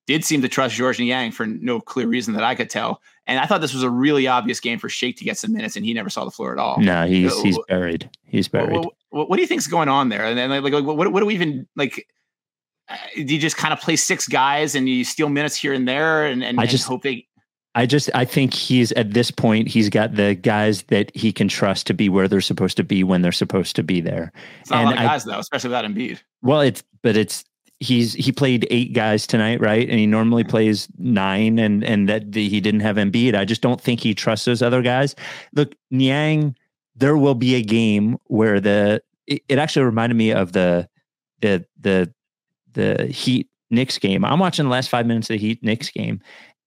did seem to trust George Niang for no clear reason that I could tell. And I thought this was a really obvious game for Shake to get some minutes, and he never saw the floor at all. No, he's he's Oh. buried. He's buried. what, what, what do you think's going on there? And then like, like what, what do we even like? uh, Do you just kind of play six guys and you steal minutes here and there and, and, I and just- hope they I just I think he's at this point he's got the guys that he can trust to be where they're supposed to be when they're supposed to be there. It's not a And lot of I- guys though, especially without Embiid. Well, it's but it's he's he played eight guys tonight, right? And he normally mm-hmm. plays nine, and and that the, he didn't have Embiid. I just don't think he trusts those other guys. Look, Niang, there will be a game where the it, it actually reminded me of the the the the Heat Knicks game. I'm watching the last five minutes of the Heat Knicks game,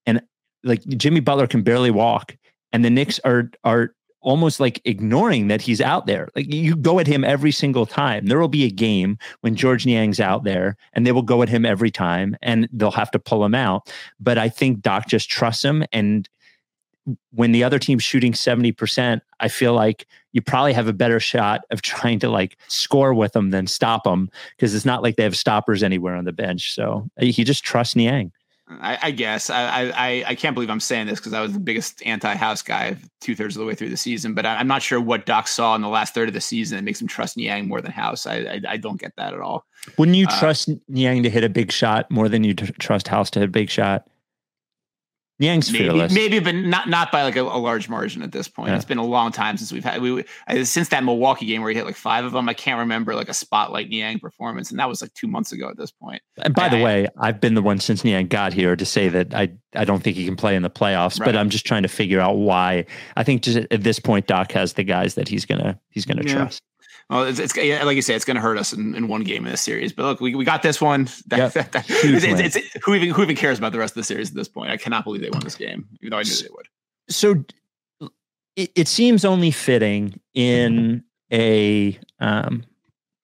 and like Jimmy Butler can barely walk, and the Knicks are are almost like ignoring that he's out there. Like you go at him every single time. There will be a game when George Niang's out there, and they will go at him every time, and they'll have to pull him out. But I think Doc just trusts him, and when the other team's shooting 70%, I feel like you probably have a better shot of trying to like score with them than stop them because it's not like they have stoppers anywhere on the bench. So he just trusts Niang. I, I guess I, I I can't believe I'm saying this because I was the biggest anti-house guy two thirds of the way through the season, but I, I'm not sure what Doc saw in the last third of the season that makes him trust Niang more than House. I I, I don't get that at all. Wouldn't you Uh, trust Niang to hit a big shot more than you t- trust House to hit a big shot? Niang's Maybe, fearless. maybe, but not not by like a, a large margin at this point. Yeah. It's been a long time since we've had we uh, since that Milwaukee game where he hit like five of them. I can't remember like a spotlight Niang performance, and that was like two months ago at this point. And by the way, I've been the one since Niang got here to say that I, I don't think he can play in the playoffs, but I'm just trying to figure out why. I think just at this point, Doc has the guys that he's gonna he's gonna Yeah. trust. Well, it's, it's yeah, like you say, it's going to hurt us in, in one game in this series. But look, we, we got this one. That, Yep. that- that- it's, it's, it's- who even who even cares about the rest of the series at this point? I cannot believe they won this game, even though I knew they would. So it, it seems only fitting in a um,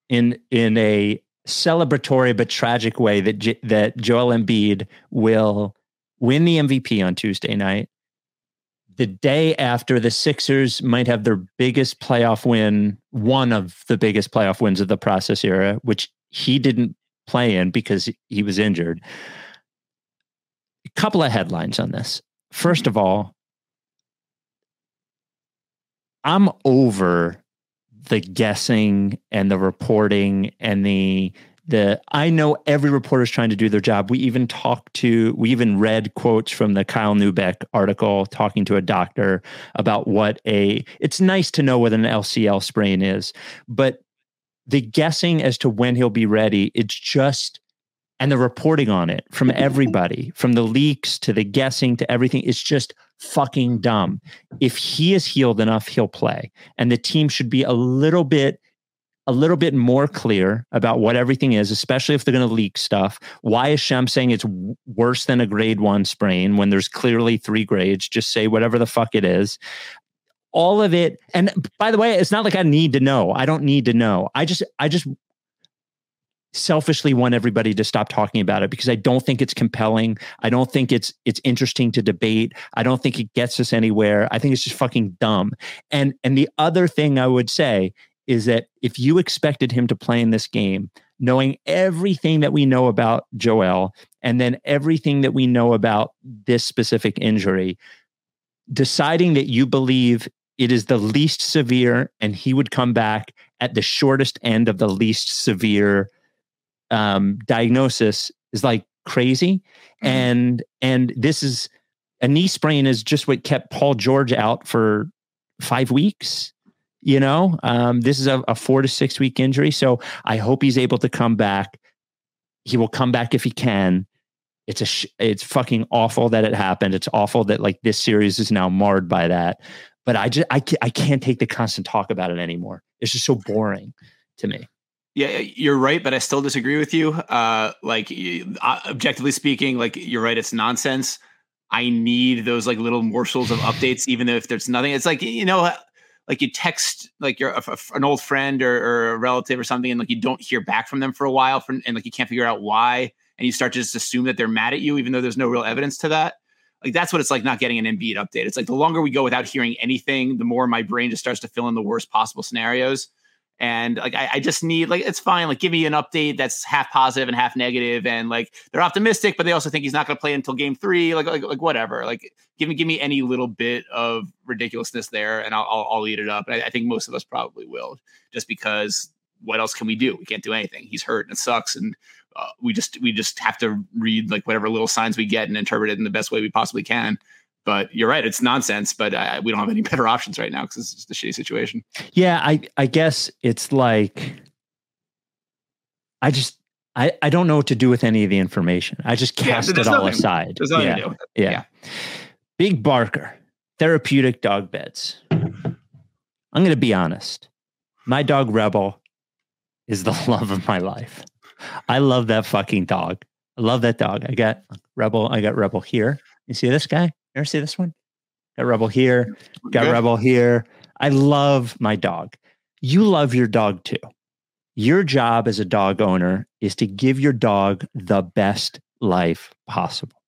in in a celebratory but tragic way that J- that Joel Embiid will win the MVP on Tuesday night. The day after the Sixers might have their biggest playoff win, one of the biggest playoff wins of the process era, which he didn't play in because he was injured. A couple of headlines on this. First of all, I'm over the guessing and the reporting and the the I know every reporter is trying to do their job. We even talked to we even read quotes from the Kyle Neubeck article talking to a doctor about what a it's nice to know what an LCL sprain is, but the guessing as to when he'll be ready, it's just and the reporting on it from mm-hmm. everybody, from the leaks to the guessing to everything, it's just fucking dumb. If he is healed enough, he'll play. And the team should be a little bit a little bit more clear about what everything is, especially if they're going to leak stuff. Why is Shams saying it's worse than a grade one sprain when there's clearly three grades? Just say whatever the fuck it is. All of it. And by the way, it's not like I need to know. I don't need to know. I just, I just selfishly want everybody to stop talking about it because I don't think it's compelling. I don't think it's it's interesting to debate. I don't think it gets us anywhere. I think it's just fucking dumb. And and the other thing I would say is that if you expected him to play in this game, knowing everything that we know about Joel and then everything that we know about this specific injury, deciding that you believe it is the least severe and he would come back at the shortest end of the least severe um, diagnosis is like crazy. Mhm. And and this is a knee sprain is just what kept Paul George out for five weeks. You know, um, this is a, a four to six week injury. So I hope he's able to come back. He will come back if he can. It's a sh- it's fucking awful that it happened. It's awful that like this series is now marred by that. But I just I can't, I can't take the constant talk about it anymore. It's just so boring to me. Yeah, you're right, but I still disagree with you. Uh, like uh, objectively speaking, like you're right, it's nonsense. I need those like little morsels of updates, even though if there's nothing. It's like you know, like you text like a- an old friend or, or a relative or something, and like you don't hear back from them for a while, for, and like you can't figure out why, and you start to just assume that they're mad at you, even though there's no real evidence to that. Like that's what it's like not getting an Embiid update. It's like the longer we go without hearing anything, the more my brain just starts to fill in the worst possible scenarios. And like I, I just need like it's fine. Like give me an update that's half positive and half negative, and like they're optimistic, but they also think he's not going to play until game three. Like like like whatever. Like give me give me any little bit of ridiculousness there, and I'll I'll, I'll eat it up. And I, I think most of us probably will, just because what else can we do? We can't do anything. He's hurt and it sucks, and uh, we just we just have to read like whatever little signs we get and interpret it in the best way we possibly can. But you're right, it's nonsense. But uh, we don't have any better options right now because it's just a shitty situation. Yeah, I I guess it's like I just I I don't know what to do with any of the information. I just cast there's it all nothing- aside. Yeah, to do with it. yeah. yeah. Big Barker, therapeutic dog beds. I'm going to be honest. My dog Rebel is the love of my life. I love that fucking dog. I love that dog. I got Rebel. I got Rebel here. You see this guy? Ever see this one? Got Rebel here. Got Good. Rebel here. I love my dog. You love your dog too. Your job as a dog owner is to give your dog the best life possible.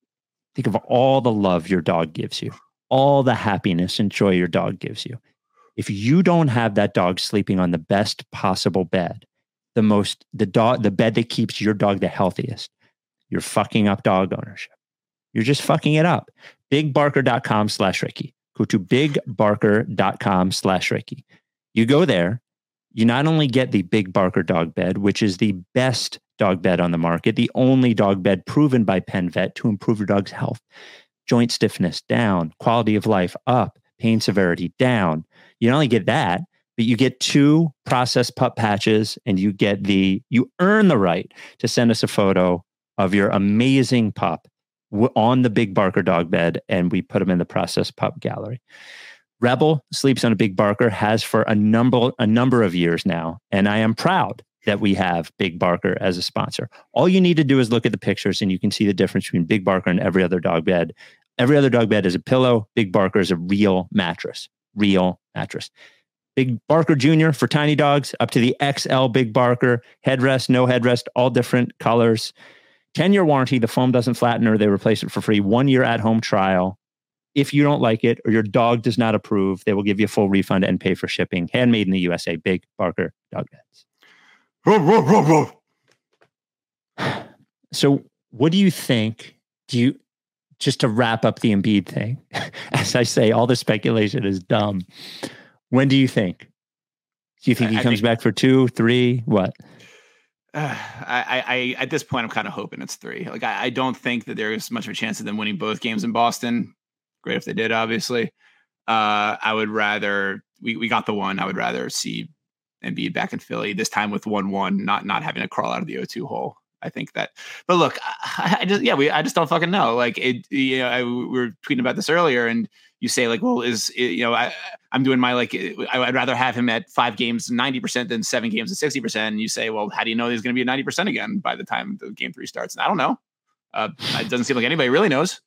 Think of all the love your dog gives you, all the happiness and joy your dog gives you. If you don't have that dog sleeping on the best possible bed, the most the dog the bed that keeps your dog the healthiest, you're fucking up dog ownership. You're just fucking it up. Bigbarker.com slash Ricky. Go to bigbarker.com slash Ricky. You go there. You not only get the Big Barker dog bed, which is the best dog bed on the market, the only dog bed proven by Penn Vet to improve your dog's health, joint stiffness down, quality of life up, pain severity down. You not only get that, but you get two processed pup patches and you get the, you earn the right to send us a photo of your amazing pup on the Big Barker dog bed, and we put him in the process pup gallery. Rebel sleeps on a Big Barker has for a number a number of years now, and I am proud that we have Big Barker as a sponsor. All you need to do is look at the pictures, and you can see the difference between Big Barker and every other dog bed. Every other dog bed is a pillow. Big Barker is a real mattress. Real mattress. Big Barker Jr. for tiny dogs, up to the XL Big Barker. Headrest, no headrest, all different colors. 10 year warranty. The foam doesn't flatten or they replace it for free. One year at home trial. If you don't like it or your dog does not approve, they will give you a full refund and pay for shipping. Handmade in the USA. Big Barker dog beds. So, what do you think? Do you just to wrap up the Embiid thing? As I say, all the speculation is dumb. When do you think? Do you think he I- I comes think- back for two, three? What? Uh, I, I, at this point, I'm kind of hoping it's three. Like, I, I don't think that there is much of a chance of them winning both games in Boston. Great if they did, obviously. Uh, I would rather we, we got the one. I would rather see Embiid back in Philly this time with one one, not not having to crawl out of the O2 hole. I think that. But look, I, I just yeah, we I just don't fucking know. Like it, you know, I, we were tweeting about this earlier, and you say like, well, is you know, I I'm doing my like, I- I'd rather have him at five games ninety percent than seven games at sixty percent. And you say, well, how do you know he's going to be at ninety percent again by the time the game three starts? And I don't know. Uh, it doesn't seem like anybody really knows.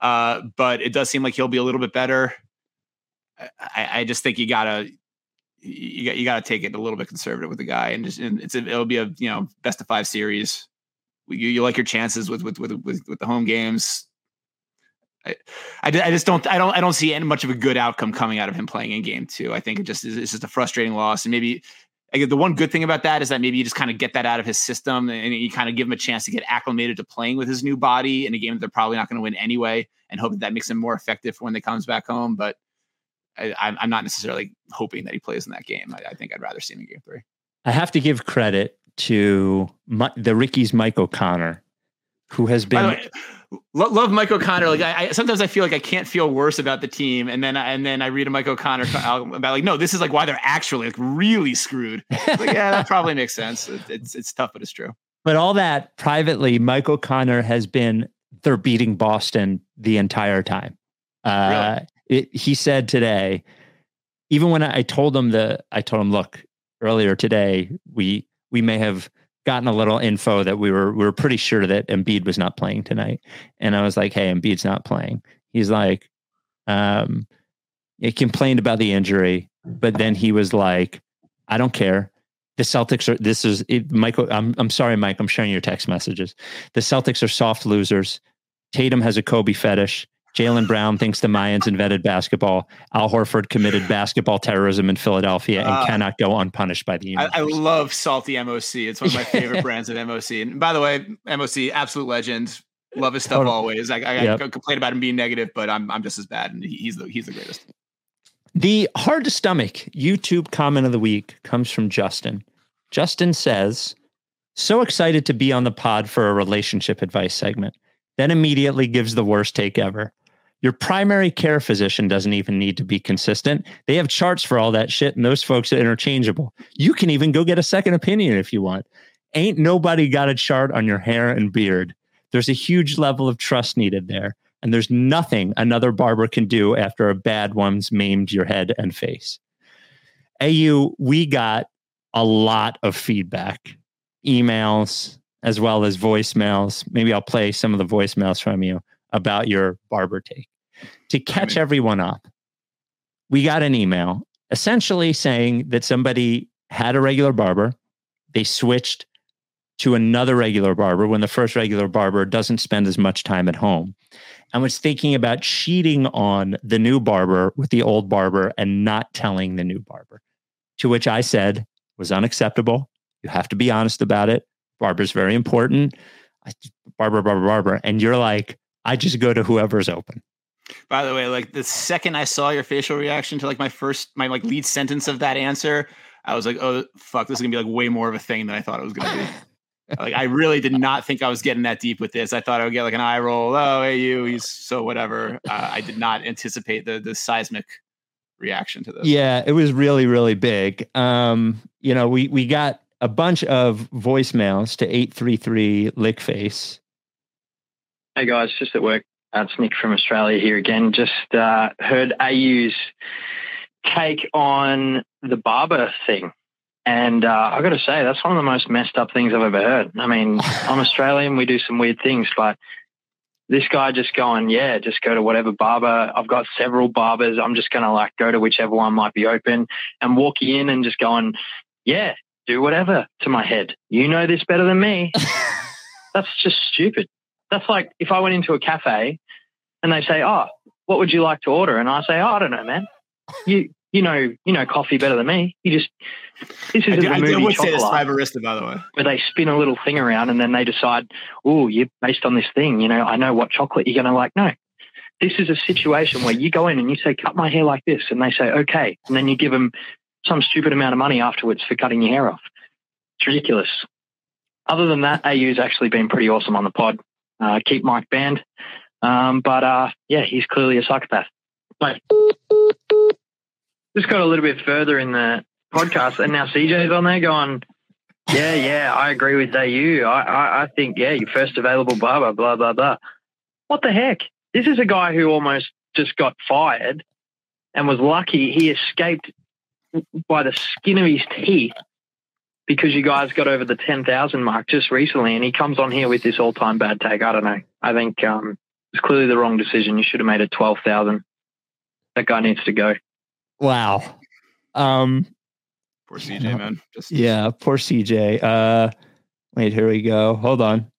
Uh, but it does seem like he'll be a little bit better. I- I, just think you gotta you got you gotta take it a little bit conservative with the guy, and just and it's a, it'll be a you know best of five series. You, you like your chances with with with with, with the home games. I, I, just don't I don't I don't see any much of a good outcome coming out of him playing in game two. I think it just is it's just a frustrating loss, and maybe I the one good thing about that is that maybe you just kind of get that out of his system, and you kind of give him a chance to get acclimated to playing with his new body in a game that they're probably not going to win anyway, and hope that that makes him more effective when they comes back home. But I, I'm I'm not necessarily hoping that he plays in that game. I, I think I'd rather see him in game three. I have to give credit to Mi- the Ricky's Mike O'Connor, who has been way, love Mike O'Connor. Like I, I sometimes I feel like I can't feel worse about the team, and then and then I read a Mike O'Connor co- about like, no, this is like why they're actually like really screwed. Like, yeah, that probably makes sense. It, it's it's tough, but it's true. But all that privately, Mike O'Connor has been they're beating Boston the entire time. Uh, it, he said today, even when I, I told him the, I told him, look, earlier today we we may have gotten a little info that we were we were pretty sure that Embiid was not playing tonight. And I was like, hey, Embiid's not playing. He's like, um, he complained about the injury, but then he was like, I don't care. The Celtics are this is it, Michael. I'm I'm sorry, Mike. I'm sharing your text messages. The Celtics are soft losers. Tatum has a Kobe fetish. Jaylen Brown thinks the Mayans invented basketball. Al Horford committed basketball terrorism in Philadelphia and Uh, cannot go unpunished by the I. I love salty MOC. It's one of my favorite brands of MOC. And by the way, MOC, absolute legend. Love his stuff Totally. always. I, I, Yep. I complain about him being negative, but I'm I'm just as bad, and he- he's the he's the greatest. The hard to stomach YouTube comment of the week comes from Justin. Justin says, So excited to be on the pod for a relationship advice segment. Then immediately gives the worst take ever. Your primary care physician doesn't even need to be consistent. They have charts for all that shit, and those folks are interchangeable. You can even go get a second opinion if you want. Ain't nobody got a chart on your hair and beard. There's a huge level of trust needed there and there's nothing another barber can do after a bad one's maimed your head and face. AU, we got a lot of feedback, emails, as well as voicemails. Maybe I'll play some of the voicemails from you about your barber take. To catch Maybe. everyone up, we got an email essentially saying that somebody had a regular barber, they switched to another regular barber when the first regular barber doesn't spend as much time at home and was thinking about cheating on the new barber with the old barber and not telling the new barber. To which I said was unacceptable. You have to be honest about it. Barber's very important. I, barber, barber, barber. And you're like, I just go to whoever's open. By the way, like the second I saw your facial reaction to like my first my like lead sentence of that answer, I was like, oh fuck, this is gonna be like way more of a thing than I thought it was gonna be. like I really did not think I was getting that deep with this. I thought I would get like an eye roll. Oh, hey you, he's so whatever. Uh, I did not anticipate the the seismic reaction to this. Yeah, it was really, really big. Um, you know, we we got a bunch of voicemails to 833 Lickface. Hey guys, just at work. Uh, It's Nick from Australia here again. Just uh, heard AU's take on the barber thing. And uh, I got to say, that's one of the most messed up things I've ever heard. I mean, I'm Australian, we do some weird things, but this guy just going, yeah, just go to whatever barber. I've got several barbers. I'm just going to like go to whichever one might be open and walk in and just going, yeah, do whatever to my head. You know this better than me. that's just stupid. That's like if I went into a cafe and they say, "Oh, what would you like to order?" and I say, "Oh, I don't know, man. You you know you know coffee better than me. You just this is do, the I, movie would say this by the way. where they spin a little thing around and then they decide, "Oh, you're based on this thing. You know, I know what chocolate you're going to like." No. This is a situation where you go in and you say, "Cut my hair like this," and they say, "Okay," and then you give them some stupid amount of money afterwards for cutting your hair off. It's ridiculous. Other than that, AU's actually been pretty awesome on the pod. Uh, keep Mike banned. Um, but uh, yeah, he's clearly a psychopath. But Just got a little bit further in the podcast, and now CJ's on there going, yeah, yeah, I agree with AU. I, I, I think, yeah, your first available barber, blah, blah, blah. What the heck? This is a guy who almost just got fired and was lucky he escaped by the skin of his teeth because you guys got over the 10,000 mark just recently and he comes on here with this all-time bad take. I don't know. I think um, it's clearly the wrong decision. You should have made it 12,000. That guy needs to go. Wow. Um, Poor CJ, man. Just yeah, poor CJ. Uh, wait, here we go. Hold on.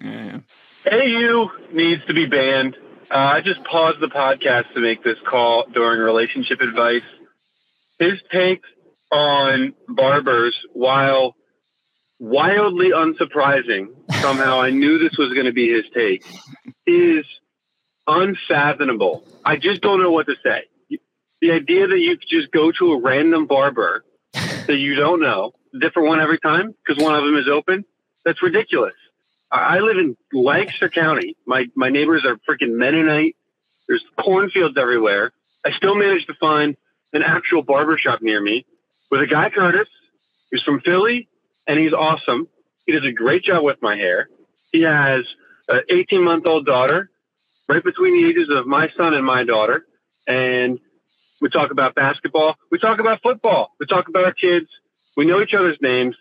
yeah, yeah. AU needs to be banned. Uh, I just paused the podcast to make this call during relationship advice. His take on barbers, while wildly unsurprising, somehow I knew this was going to be his take, is unfathomable. I just don't know what to say. The idea that you could just go to a random barber that you don't know, different one every time because one of them is open, that's ridiculous. I live in Lancaster County. My my neighbors are freaking Mennonite. There's cornfields everywhere. I still managed to find an actual barber shop near me with a guy Curtis. He's from Philly and he's awesome. He does a great job with my hair. He has an 18 month old daughter, right between the ages of my son and my daughter. And we talk about basketball. We talk about football. We talk about our kids. We know each other's names.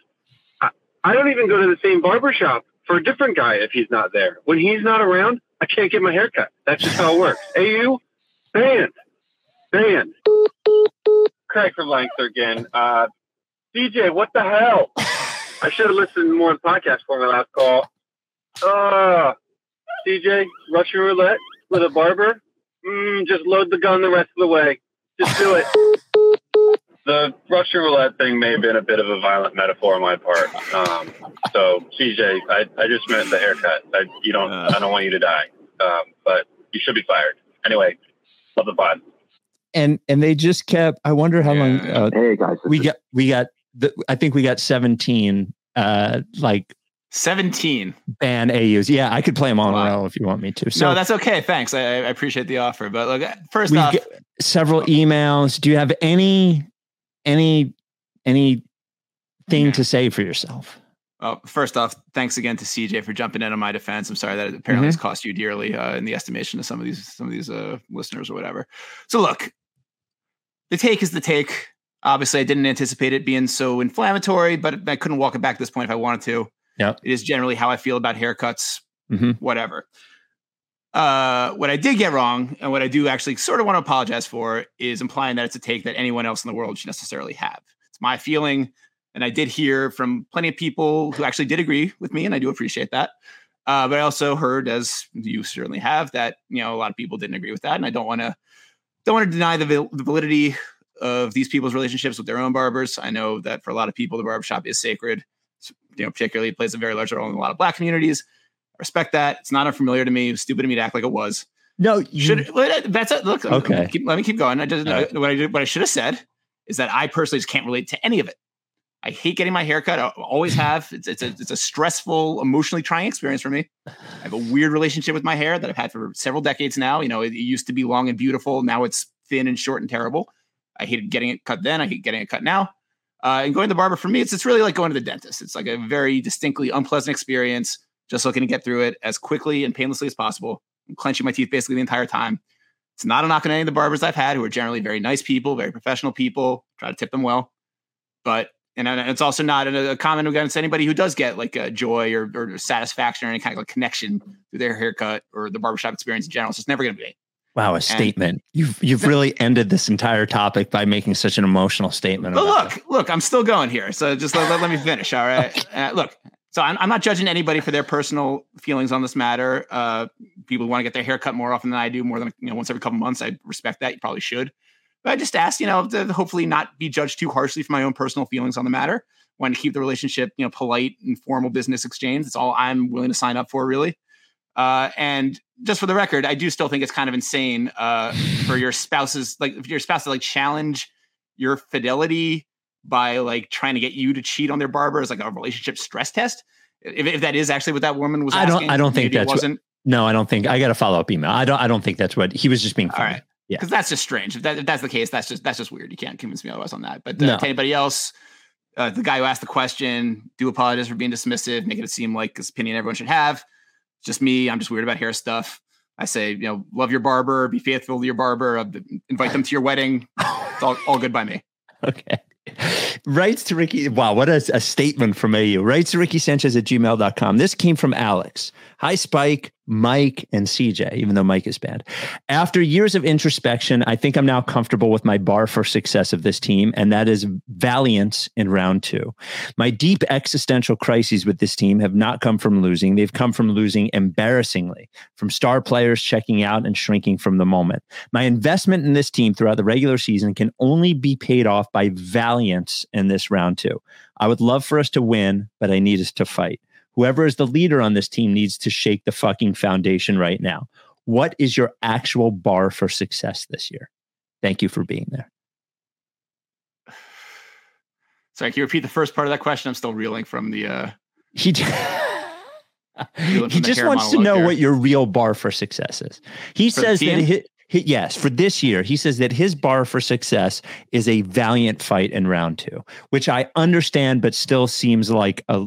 I, I don't even go to the same barber shop for a different guy if he's not there. When he's not around, I can't get my hair cut. That's just how it works. AU, banned. Banned. Craig from Lancaster again. Uh, DJ, what the hell? I should have listened more to the podcast for my last call. Uh, DJ, Russian roulette with a barber? Mm, just load the gun the rest of the way. Just do it. The Russian roulette thing may have been a bit of a violent metaphor on my part. Um, so, CJ, I, I just meant the haircut. I, you don't. I don't want you to die, um, but you should be fired. Anyway, love the pod. And and they just kept. I wonder how long. Uh, Hey guys, we is- got we got. The, I think we got seventeen. Uh, like 17. ban AUs. Yeah, I could play them all in a row if you want me to. So no, that's okay. Thanks. I, I appreciate the offer. But look, first we off, several emails. Do you have any any any thing to say for yourself? Well, first off, thanks again to CJ for jumping in on my defense. I'm sorry that it apparently Mm-hmm. has cost you dearly uh, in the estimation of some of these some of these uh, listeners or whatever. So look, the take is the take. Obviously, I didn't anticipate it being so inflammatory, but I couldn't walk it back at this point if I wanted to. Yeah, It is generally how I feel about haircuts, Mhm. whatever. Uh, what I did get wrong, and what I do actually sort of want to apologize for, is implying that it's a take that anyone else in the world should necessarily have. It's my feeling, and I did hear from plenty of people who actually did agree with me, and I do appreciate that. Uh, but I also heard, as you certainly have, that you know a lot of people didn't agree with that, and I don't want to don't want to deny the, val- the validity of these people's relationships with their own barbers. I know that for a lot of people, the barbershop is sacred. You know, particularly plays a very large role in a lot of black communities. I respect that. It's not unfamiliar to me. It was stupid of me to act like it was. No, you, Should that's it. Look, Okay. keep- let me keep going. I just right. what I did, what I should have said is that I personally just can't relate to any of it. I hate getting my hair cut. I always have. It's it's a it's a stressful, emotionally trying experience for me. I have a weird relationship with my hair that I've had for several decades now. You know, it, it used to be long and beautiful. Now it's thin and short and terrible. I hated getting it cut then. I hate getting it cut now. Uh, and going to the barber for me, it's it's really like going to the dentist. It's like a very distinctly unpleasant experience. Just looking to get through it as quickly and painlessly as possible. I'm clenching my teeth basically the entire time. It's not a knock on any of the barbers I've had who are generally very nice people, very professional people. Try to tip them well, but and it's also not a, comment against anybody who does get like a joy or, or satisfaction or any kind of like connection through their haircut or the barbershop experience in general. It's just never going to be. wow, a statement. You've you've really ended this entire topic by making such an emotional statement. But look, look, I'm still going here. So just let, let, let me finish. All right. Uh, look, so I'm, I'm not judging anybody for their personal feelings on this matter. Uh, people want to get their hair cut more often than I do, more than you know once every couple months. I respect that. You probably should. But I just asked, you know, to hopefully not be judged too harshly for my own personal feelings on the matter. Want to keep the relationship, you know, polite and formal business exchange. That's all I'm willing to sign up for, really. Uh, and just for the record, I do still think it's kind of insane uh, for your spouses, like if your spouse to like challenge your fidelity by like trying to get you to cheat on their barber as like a relationship stress test. If, if that is actually what that woman was I don't- asking, I don't think it that's what- wasn't. No, I don't think I got a follow up email. I don't. I don't think that's what he was just being. All Funny. right. Yeah. Because that's just strange. If, that, if that's the case, that's just that's just weird. You can't convince me otherwise on that. But uh, No. to anybody else, uh, the guy who asked the question, do apologize for being dismissive, making it seem like this opinion everyone should have. Just me. I'm just weird about hair stuff. I say, you know, love your barber, be faithful to your barber, uh, invite them to your wedding. It's all, all good by me. Okay. Rights to Ricky. Wow, what a, a statement from AU. Rights to Ricky Sanchez at gmail.com. This came from Alex. Hi, Spike, Mike, and CJ, even though Mike is banned. After years of introspection, I think I'm now comfortable with my bar for success of this team, and that is valiance in round two. My deep existential crises with this team have not come from losing. They've come from losing embarrassingly, from star players checking out and shrinking from the moment. My investment in this team throughout the regular season can only be paid off by valiance in this round two. I would love for us to win, but I need us to fight. Whoever is the leader on this team needs to shake the fucking foundation right now. What is your actual bar for success this year? Thank you for being there. Sorry, can you repeat the first part of that question? I'm still reeling from the. Uh, He j- he just wants to know here. what your real bar for success is. He For says that team? hi- hi- yes, for this year, he says that his bar for success is a valiant fight in round two, which I understand, but still seems like a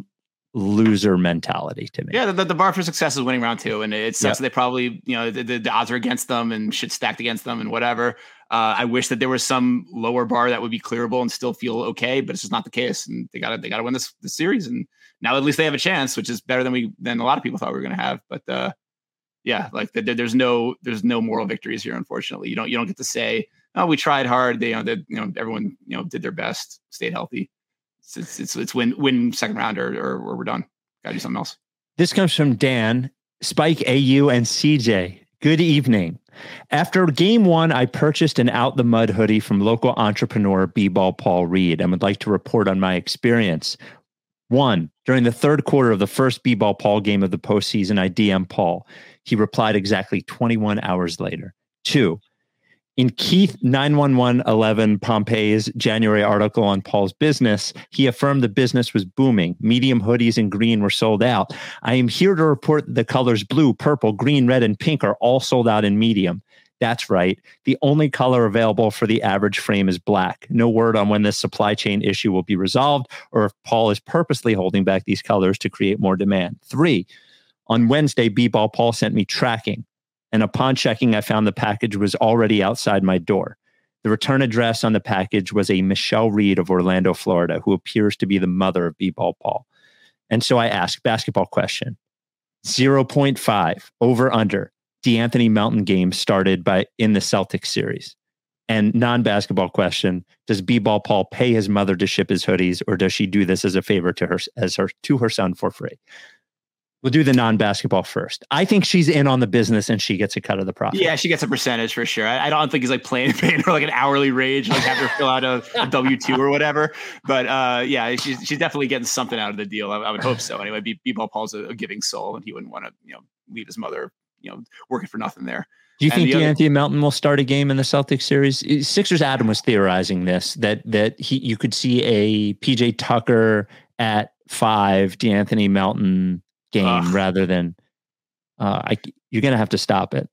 loser mentality to me. yeah, the, the bar for success is winning round two, and it sucks Yep. that they probably, you know, the, the, the odds are against them and shit stacked against them and whatever. Uh, I wish that there was some lower bar that would be clearable and still feel okay, but it's just not the case. And they got to they got to win this this series. And now at least they have a chance, which is better than we than a lot of people thought we were going to have. But uh, yeah, like the, there's no there's no moral victories here. Unfortunately, you don't you don't get to say oh we tried hard. They you know that you know everyone you know did their best, stayed healthy. It's it's it's, win win second round or, or or we're done. Got to do something else. This comes from Dan, Spike AU, and CJ. Good evening. After game one, I purchased an Out the Mud hoodie from local entrepreneur B Ball Paul Reed and would like to report on my experience. One, during the third quarter of the first B Ball Paul game of the postseason, I DM Paul. He replied exactly 21 hours later. Two, in Keith 91111 Pompey's January article on Paul's business, he affirmed the business was booming. Medium hoodies in green were sold out. I am here to report the colors blue, purple, green, red, and pink are all sold out in medium. That's right. The only color available for the average frame is black. No word on when this supply chain issue will be resolved or if Paul is purposely holding back these colors to create more demand. Three, on Wednesday, B Ball Paul sent me tracking, and upon checking, I found the package was already outside my door. The return address on the package was a Michelle Reed of Orlando, Florida, who appears to be the mother of B Ball Paul. And so I asked basketball question 0.5 over under. De'Anthony Melton game started by in the Celtics series. And non-basketball question: Does B-ball Paul pay his mother to ship his hoodies, or does she do this as a favor to her as her to her son for free? We'll do the non-basketball first. I think she's in on the business and she gets a cut of the profit. Yeah, she gets a percentage for sure. I, I don't think he's like playing paying her like an hourly wage, like have her fill out a, a W two or whatever. But uh, yeah, she's she's definitely getting something out of the deal. I, I would hope so. Anyway, B, B-ball Paul's a, a giving soul, and he wouldn't want to you know leave his mother you know working for nothing there. Do you And think the De'Anthony Melton will start a game in the Celtics series? Sixers Adam was theorizing this that that he you could see a PJ Tucker at five, De'Anthony Melton game Ugh. rather than uh, I, you're gonna have to stop it.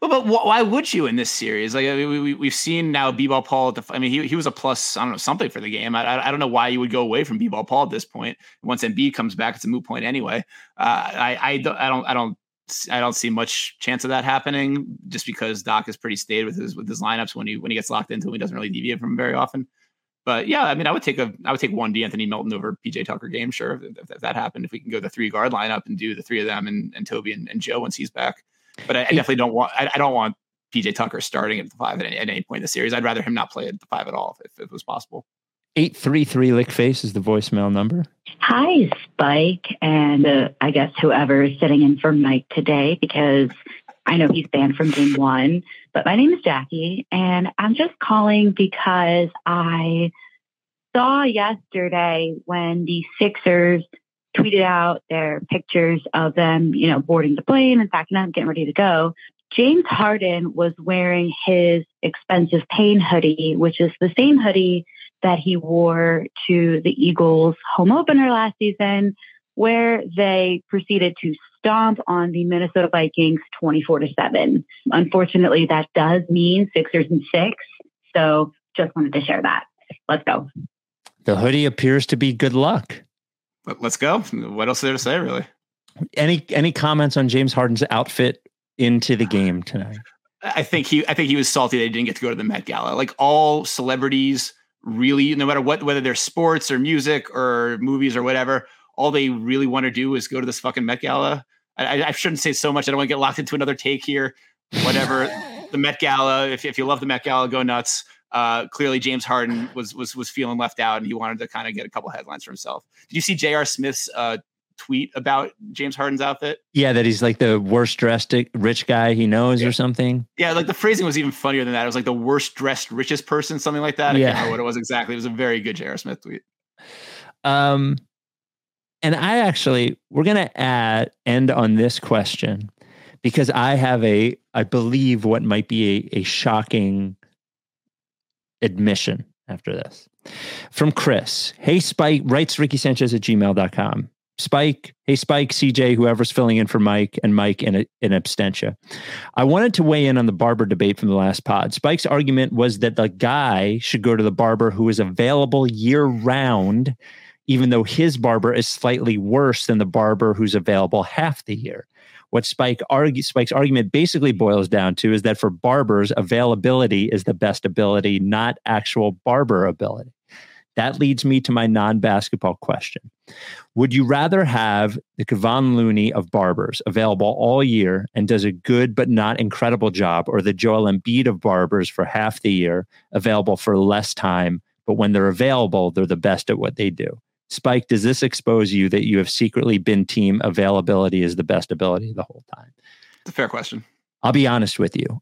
Well, but why would you in this series? Like I mean, we, we, we've seen now B-ball Paul. At the, I mean, he, he was a plus. I don't know something for the game. I, I don't know why you would go away from B-ball Paul at this point. Once Embiid comes back, it's a moot point anyway. Uh, I I don't I don't I don't I don't see much chance of that happening just because Doc is pretty staid with his with his lineups when he when he gets locked into him, he doesn't really deviate from very often. But yeah, I mean, I would take a I would take one De'Anthony Melton over PJ Tucker game, sure, if, if, if that happened. If we can go the three guard lineup and do the three of them and, and Toby and, and Joe once he's back. But I, I definitely don't want I, I don't want PJ Tucker starting at the five at any, at any point in the series. I'd rather him not play at the five at all if, if it was possible. Eight three three lick face is the voicemail number. Hi, Spike, and uh, I guess whoever is sitting in for Mike today, because I know he's banned from game one. But my name is Jackie, and I'm just calling because I saw yesterday when the Sixers tweeted out their pictures of them, you know, boarding the plane and packing up, getting ready to go. James Harden was wearing his expensive pain hoodie, which is the same hoodie that he wore to the Eagles home opener last season, where they proceeded to stomp on the Minnesota Vikings 24 to 7. Unfortunately, that does mean Sixers and six. So just wanted to share that. Let's go. The hoodie appears to be good luck. Let's go. What else is there to say, really? Any any comments on James Harden's outfit into the game tonight? I think he I think he was salty that he didn't get to go to the Met Gala. Like all celebrities really no matter what whether they're sports or music or movies or whatever, all they really want to do is go to this fucking Met Gala. I, I- I shouldn't say so much. I don't want to get locked into another take here. Whatever. the Met Gala, if, if you love the Met Gala, go nuts. Uh, clearly James Harden was was was feeling left out and he wanted to kind of get a couple headlines for himself. Did you see J.R. Smith's uh, tweet about James Harden's outfit? Yeah, that he's like the worst dressed rich guy he knows or something. Yeah, like the phrasing was even funnier than that. It was like the worst dressed, richest person, something like that. I Yeah. can't remember what it was exactly. It was a very good J.R. Smith tweet. Um, and I actually we're gonna add end on this question because I have a I believe what might be a, a shocking admission after this from Chris. Hey Spike writes Ricky Sanchez at gmail.com. Spike, hey Spike, CJ, whoever's filling in for Mike and Mike in, in abstentia. I wanted to weigh in on the barber debate from the last pod. Spike's argument was that the guy should go to the barber who is available year round, even though his barber is slightly worse than the barber who's available half the year. What Spike argue, Spike's argument basically boils down to is that for barbers, availability is the best ability, not actual barber ability. That leads me to my non basketball question. Would you rather have the Kevon Looney of barbers available all year and does a good but not incredible job, or the Joel Embiid of barbers for half the year, available for less time, but when they're available, they're the best at what they do? Spike, does this expose you that you have secretly been team availability is the best ability the whole time? It's a fair question. I'll be honest with you.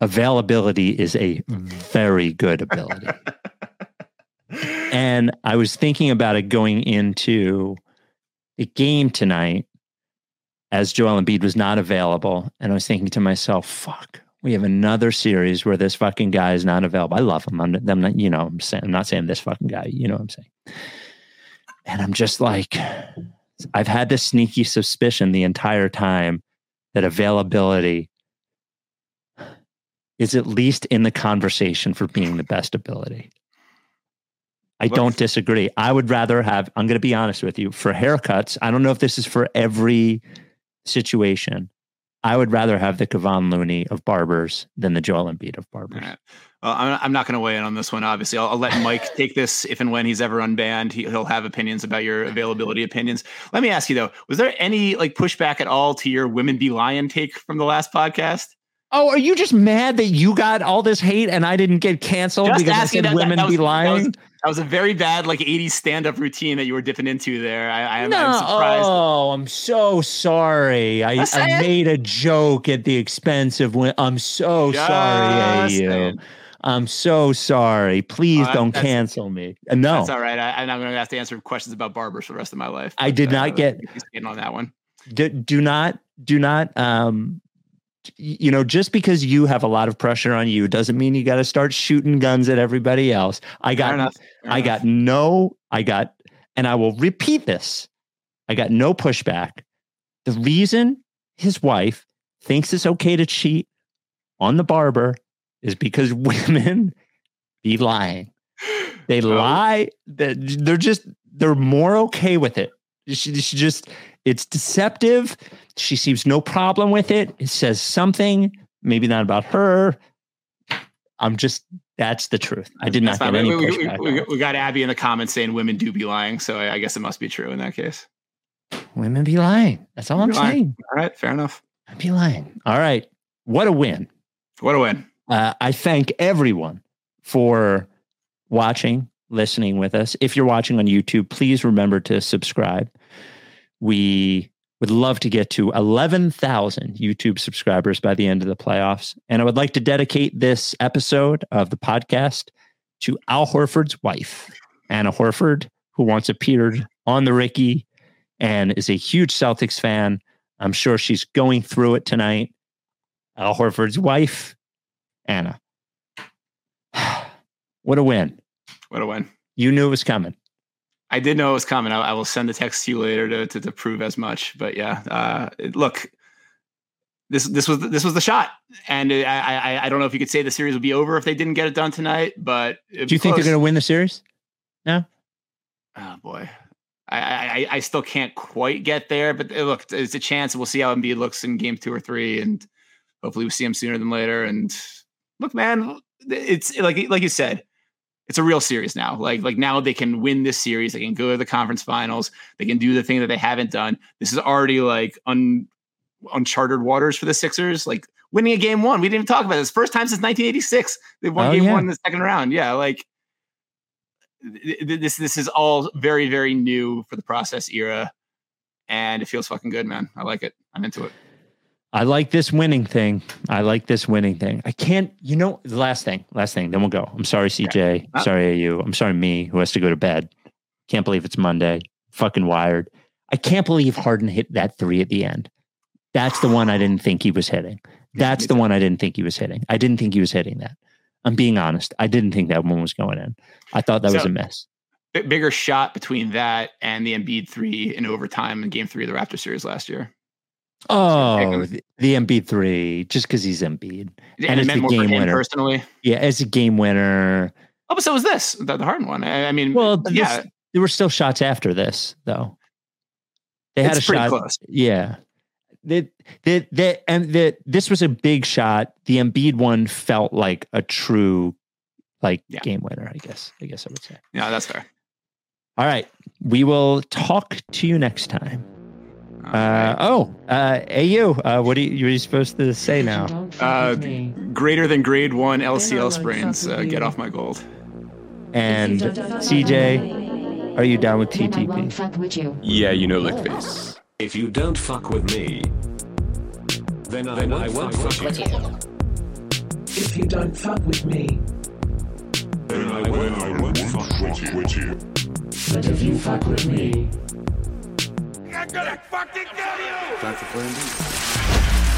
Availability is a very good ability. and I was thinking about it going into the game tonight as Joel Embiid was not available. And I was thinking to myself, fuck, we have another series where this fucking guy is not available. I love him. I'm, I'm not, you know, I'm saying, I'm not saying this fucking guy, you know what I'm saying? And I'm just like, I've had this sneaky suspicion the entire time that availability is at least in the conversation for being the best ability. I Look- don't disagree. I would rather have, I'm going to be honest with you, for haircuts, I don't know if this is for every situation. I would rather have the Kevon Looney of barbers than the Joel Embiid of barbers. right. Well, I'm, I'm not going to weigh in on this one. Obviously, I'll, I'll let Mike take this if and when he's ever unbanned. He, he'll have opinions about your availability opinions. Let me ask you though: Was there any like pushback at all to your "Women Be Lion" take from the last podcast? Oh, are you just mad that you got all this hate and I didn't get canceled Just because I said that- that- women that be was- that was- lying? That was a very bad like '80s stand-up routine that you were dipping into there. I, I am no, I'm surprised. oh, I'm so sorry. I, I made a joke at the expense of when I'm so sorry, Just AU. saying. I'm so sorry. Please Oh, don't cancel me. Uh, No, That's all right. I, I'm going to have to answer questions about barbers for the rest of my life. I did not uh, get- he's on that one. do, do not do not um y- you know just because you have a lot of pressure on you doesn't mean you got to start shooting guns at everybody else i Fair got enough. Fair i enough. got no i got and i will repeat this i got no pushback the reason his wife thinks it's okay to cheat on the barber is because women be lying they Well- oh. lie that they're just they're more okay with it she, she just it's deceptive she seems no problem with it it says something maybe not about her i'm just that's the truth i did not get any we, we- we- we- on it. we got Abby in the comments saying women do be lying, so I, I guess it must be true in that case. women be lying that's all i'm lying. saying All right, fair enough. I be lying all right what a win What a win! Uh, I thank everyone for watching, listening with us. If you're watching on YouTube, please remember to subscribe. We would love to get to 11,000 YouTube subscribers by the end of the playoffs. And I would like to dedicate this episode of the podcast to Al Horford's wife, Anna Horford, who once appeared on the Ricky and is a huge Celtics fan. I'm sure she's going through it tonight. Al Horford's wife, Anna. what a win. What a win! You knew it was coming. I did know it was coming. I, I will send a text to you later to, to, to prove as much. But yeah, uh, look, this this was this was the shot, and I, I I don't know if you could say the series would be over if they didn't get it done tonight. But Do you think they're going to win the series? No. Oh boy. I, I I still can't quite get there, but uh, look, it's a chance. We'll see how Embiid looks in game two or three, and hopefully we see him sooner than later. And look, man, it's like like you said, it's a real series now. Like like now they can win this series. They can go to the conference finals. They can do the thing that they haven't done. This is already like un, uncharted waters for the Sixers. Like winning a game one. We didn't even talk about this. First time since 1986 they've won Oh, game yeah. one in the second round. Yeah, like th- th- this this is all very very new for the process era and it feels fucking good man i like it i'm into it I like this winning thing. I like this winning thing. I can't, you know, the last thing, last thing, then we'll go. I'm sorry, CJ. Uh, Sorry, AU. I'm sorry, me, who has to go to bed. Can't believe it's Monday. Fucking wired. I can't believe Harden hit that three at the end. That's the one I didn't think he was hitting. That's the one I didn't think he was hitting. I didn't think he was hitting that. I'm being honest. I didn't think that one was going in. I thought that was a miss. B- bigger shot between that and the Embiid three in overtime in game three of the raptor series last year Oh, the, the Embiid three, just because he's Embiid. and, And it's meant the more for game winner. personally Yeah, as a game winner. oh but so was this the, the Harden one i, I mean Well, this- yeah there were still shots after this, though. They had It's a shot. close. Yeah. the the the and the this was a big shot. The Embiid one felt like a true like Yeah. game winner. I guess. I guess I would say. Yeah, that's fair. All right, we will talk to you next time. All Uh, right. oh, uh, AU, uh, what are you, what are you supposed to say now? Uh, greater than grade one LCL sprains. Uh, get off my gold. And CJ, are you down with TTP? Yeah, you know, lick face. If you don't fuck with me, then I, then I won't fuck with you. If you don't fuck with me, Then I won't fuck with you. but if you fuck with me, That's a plan B.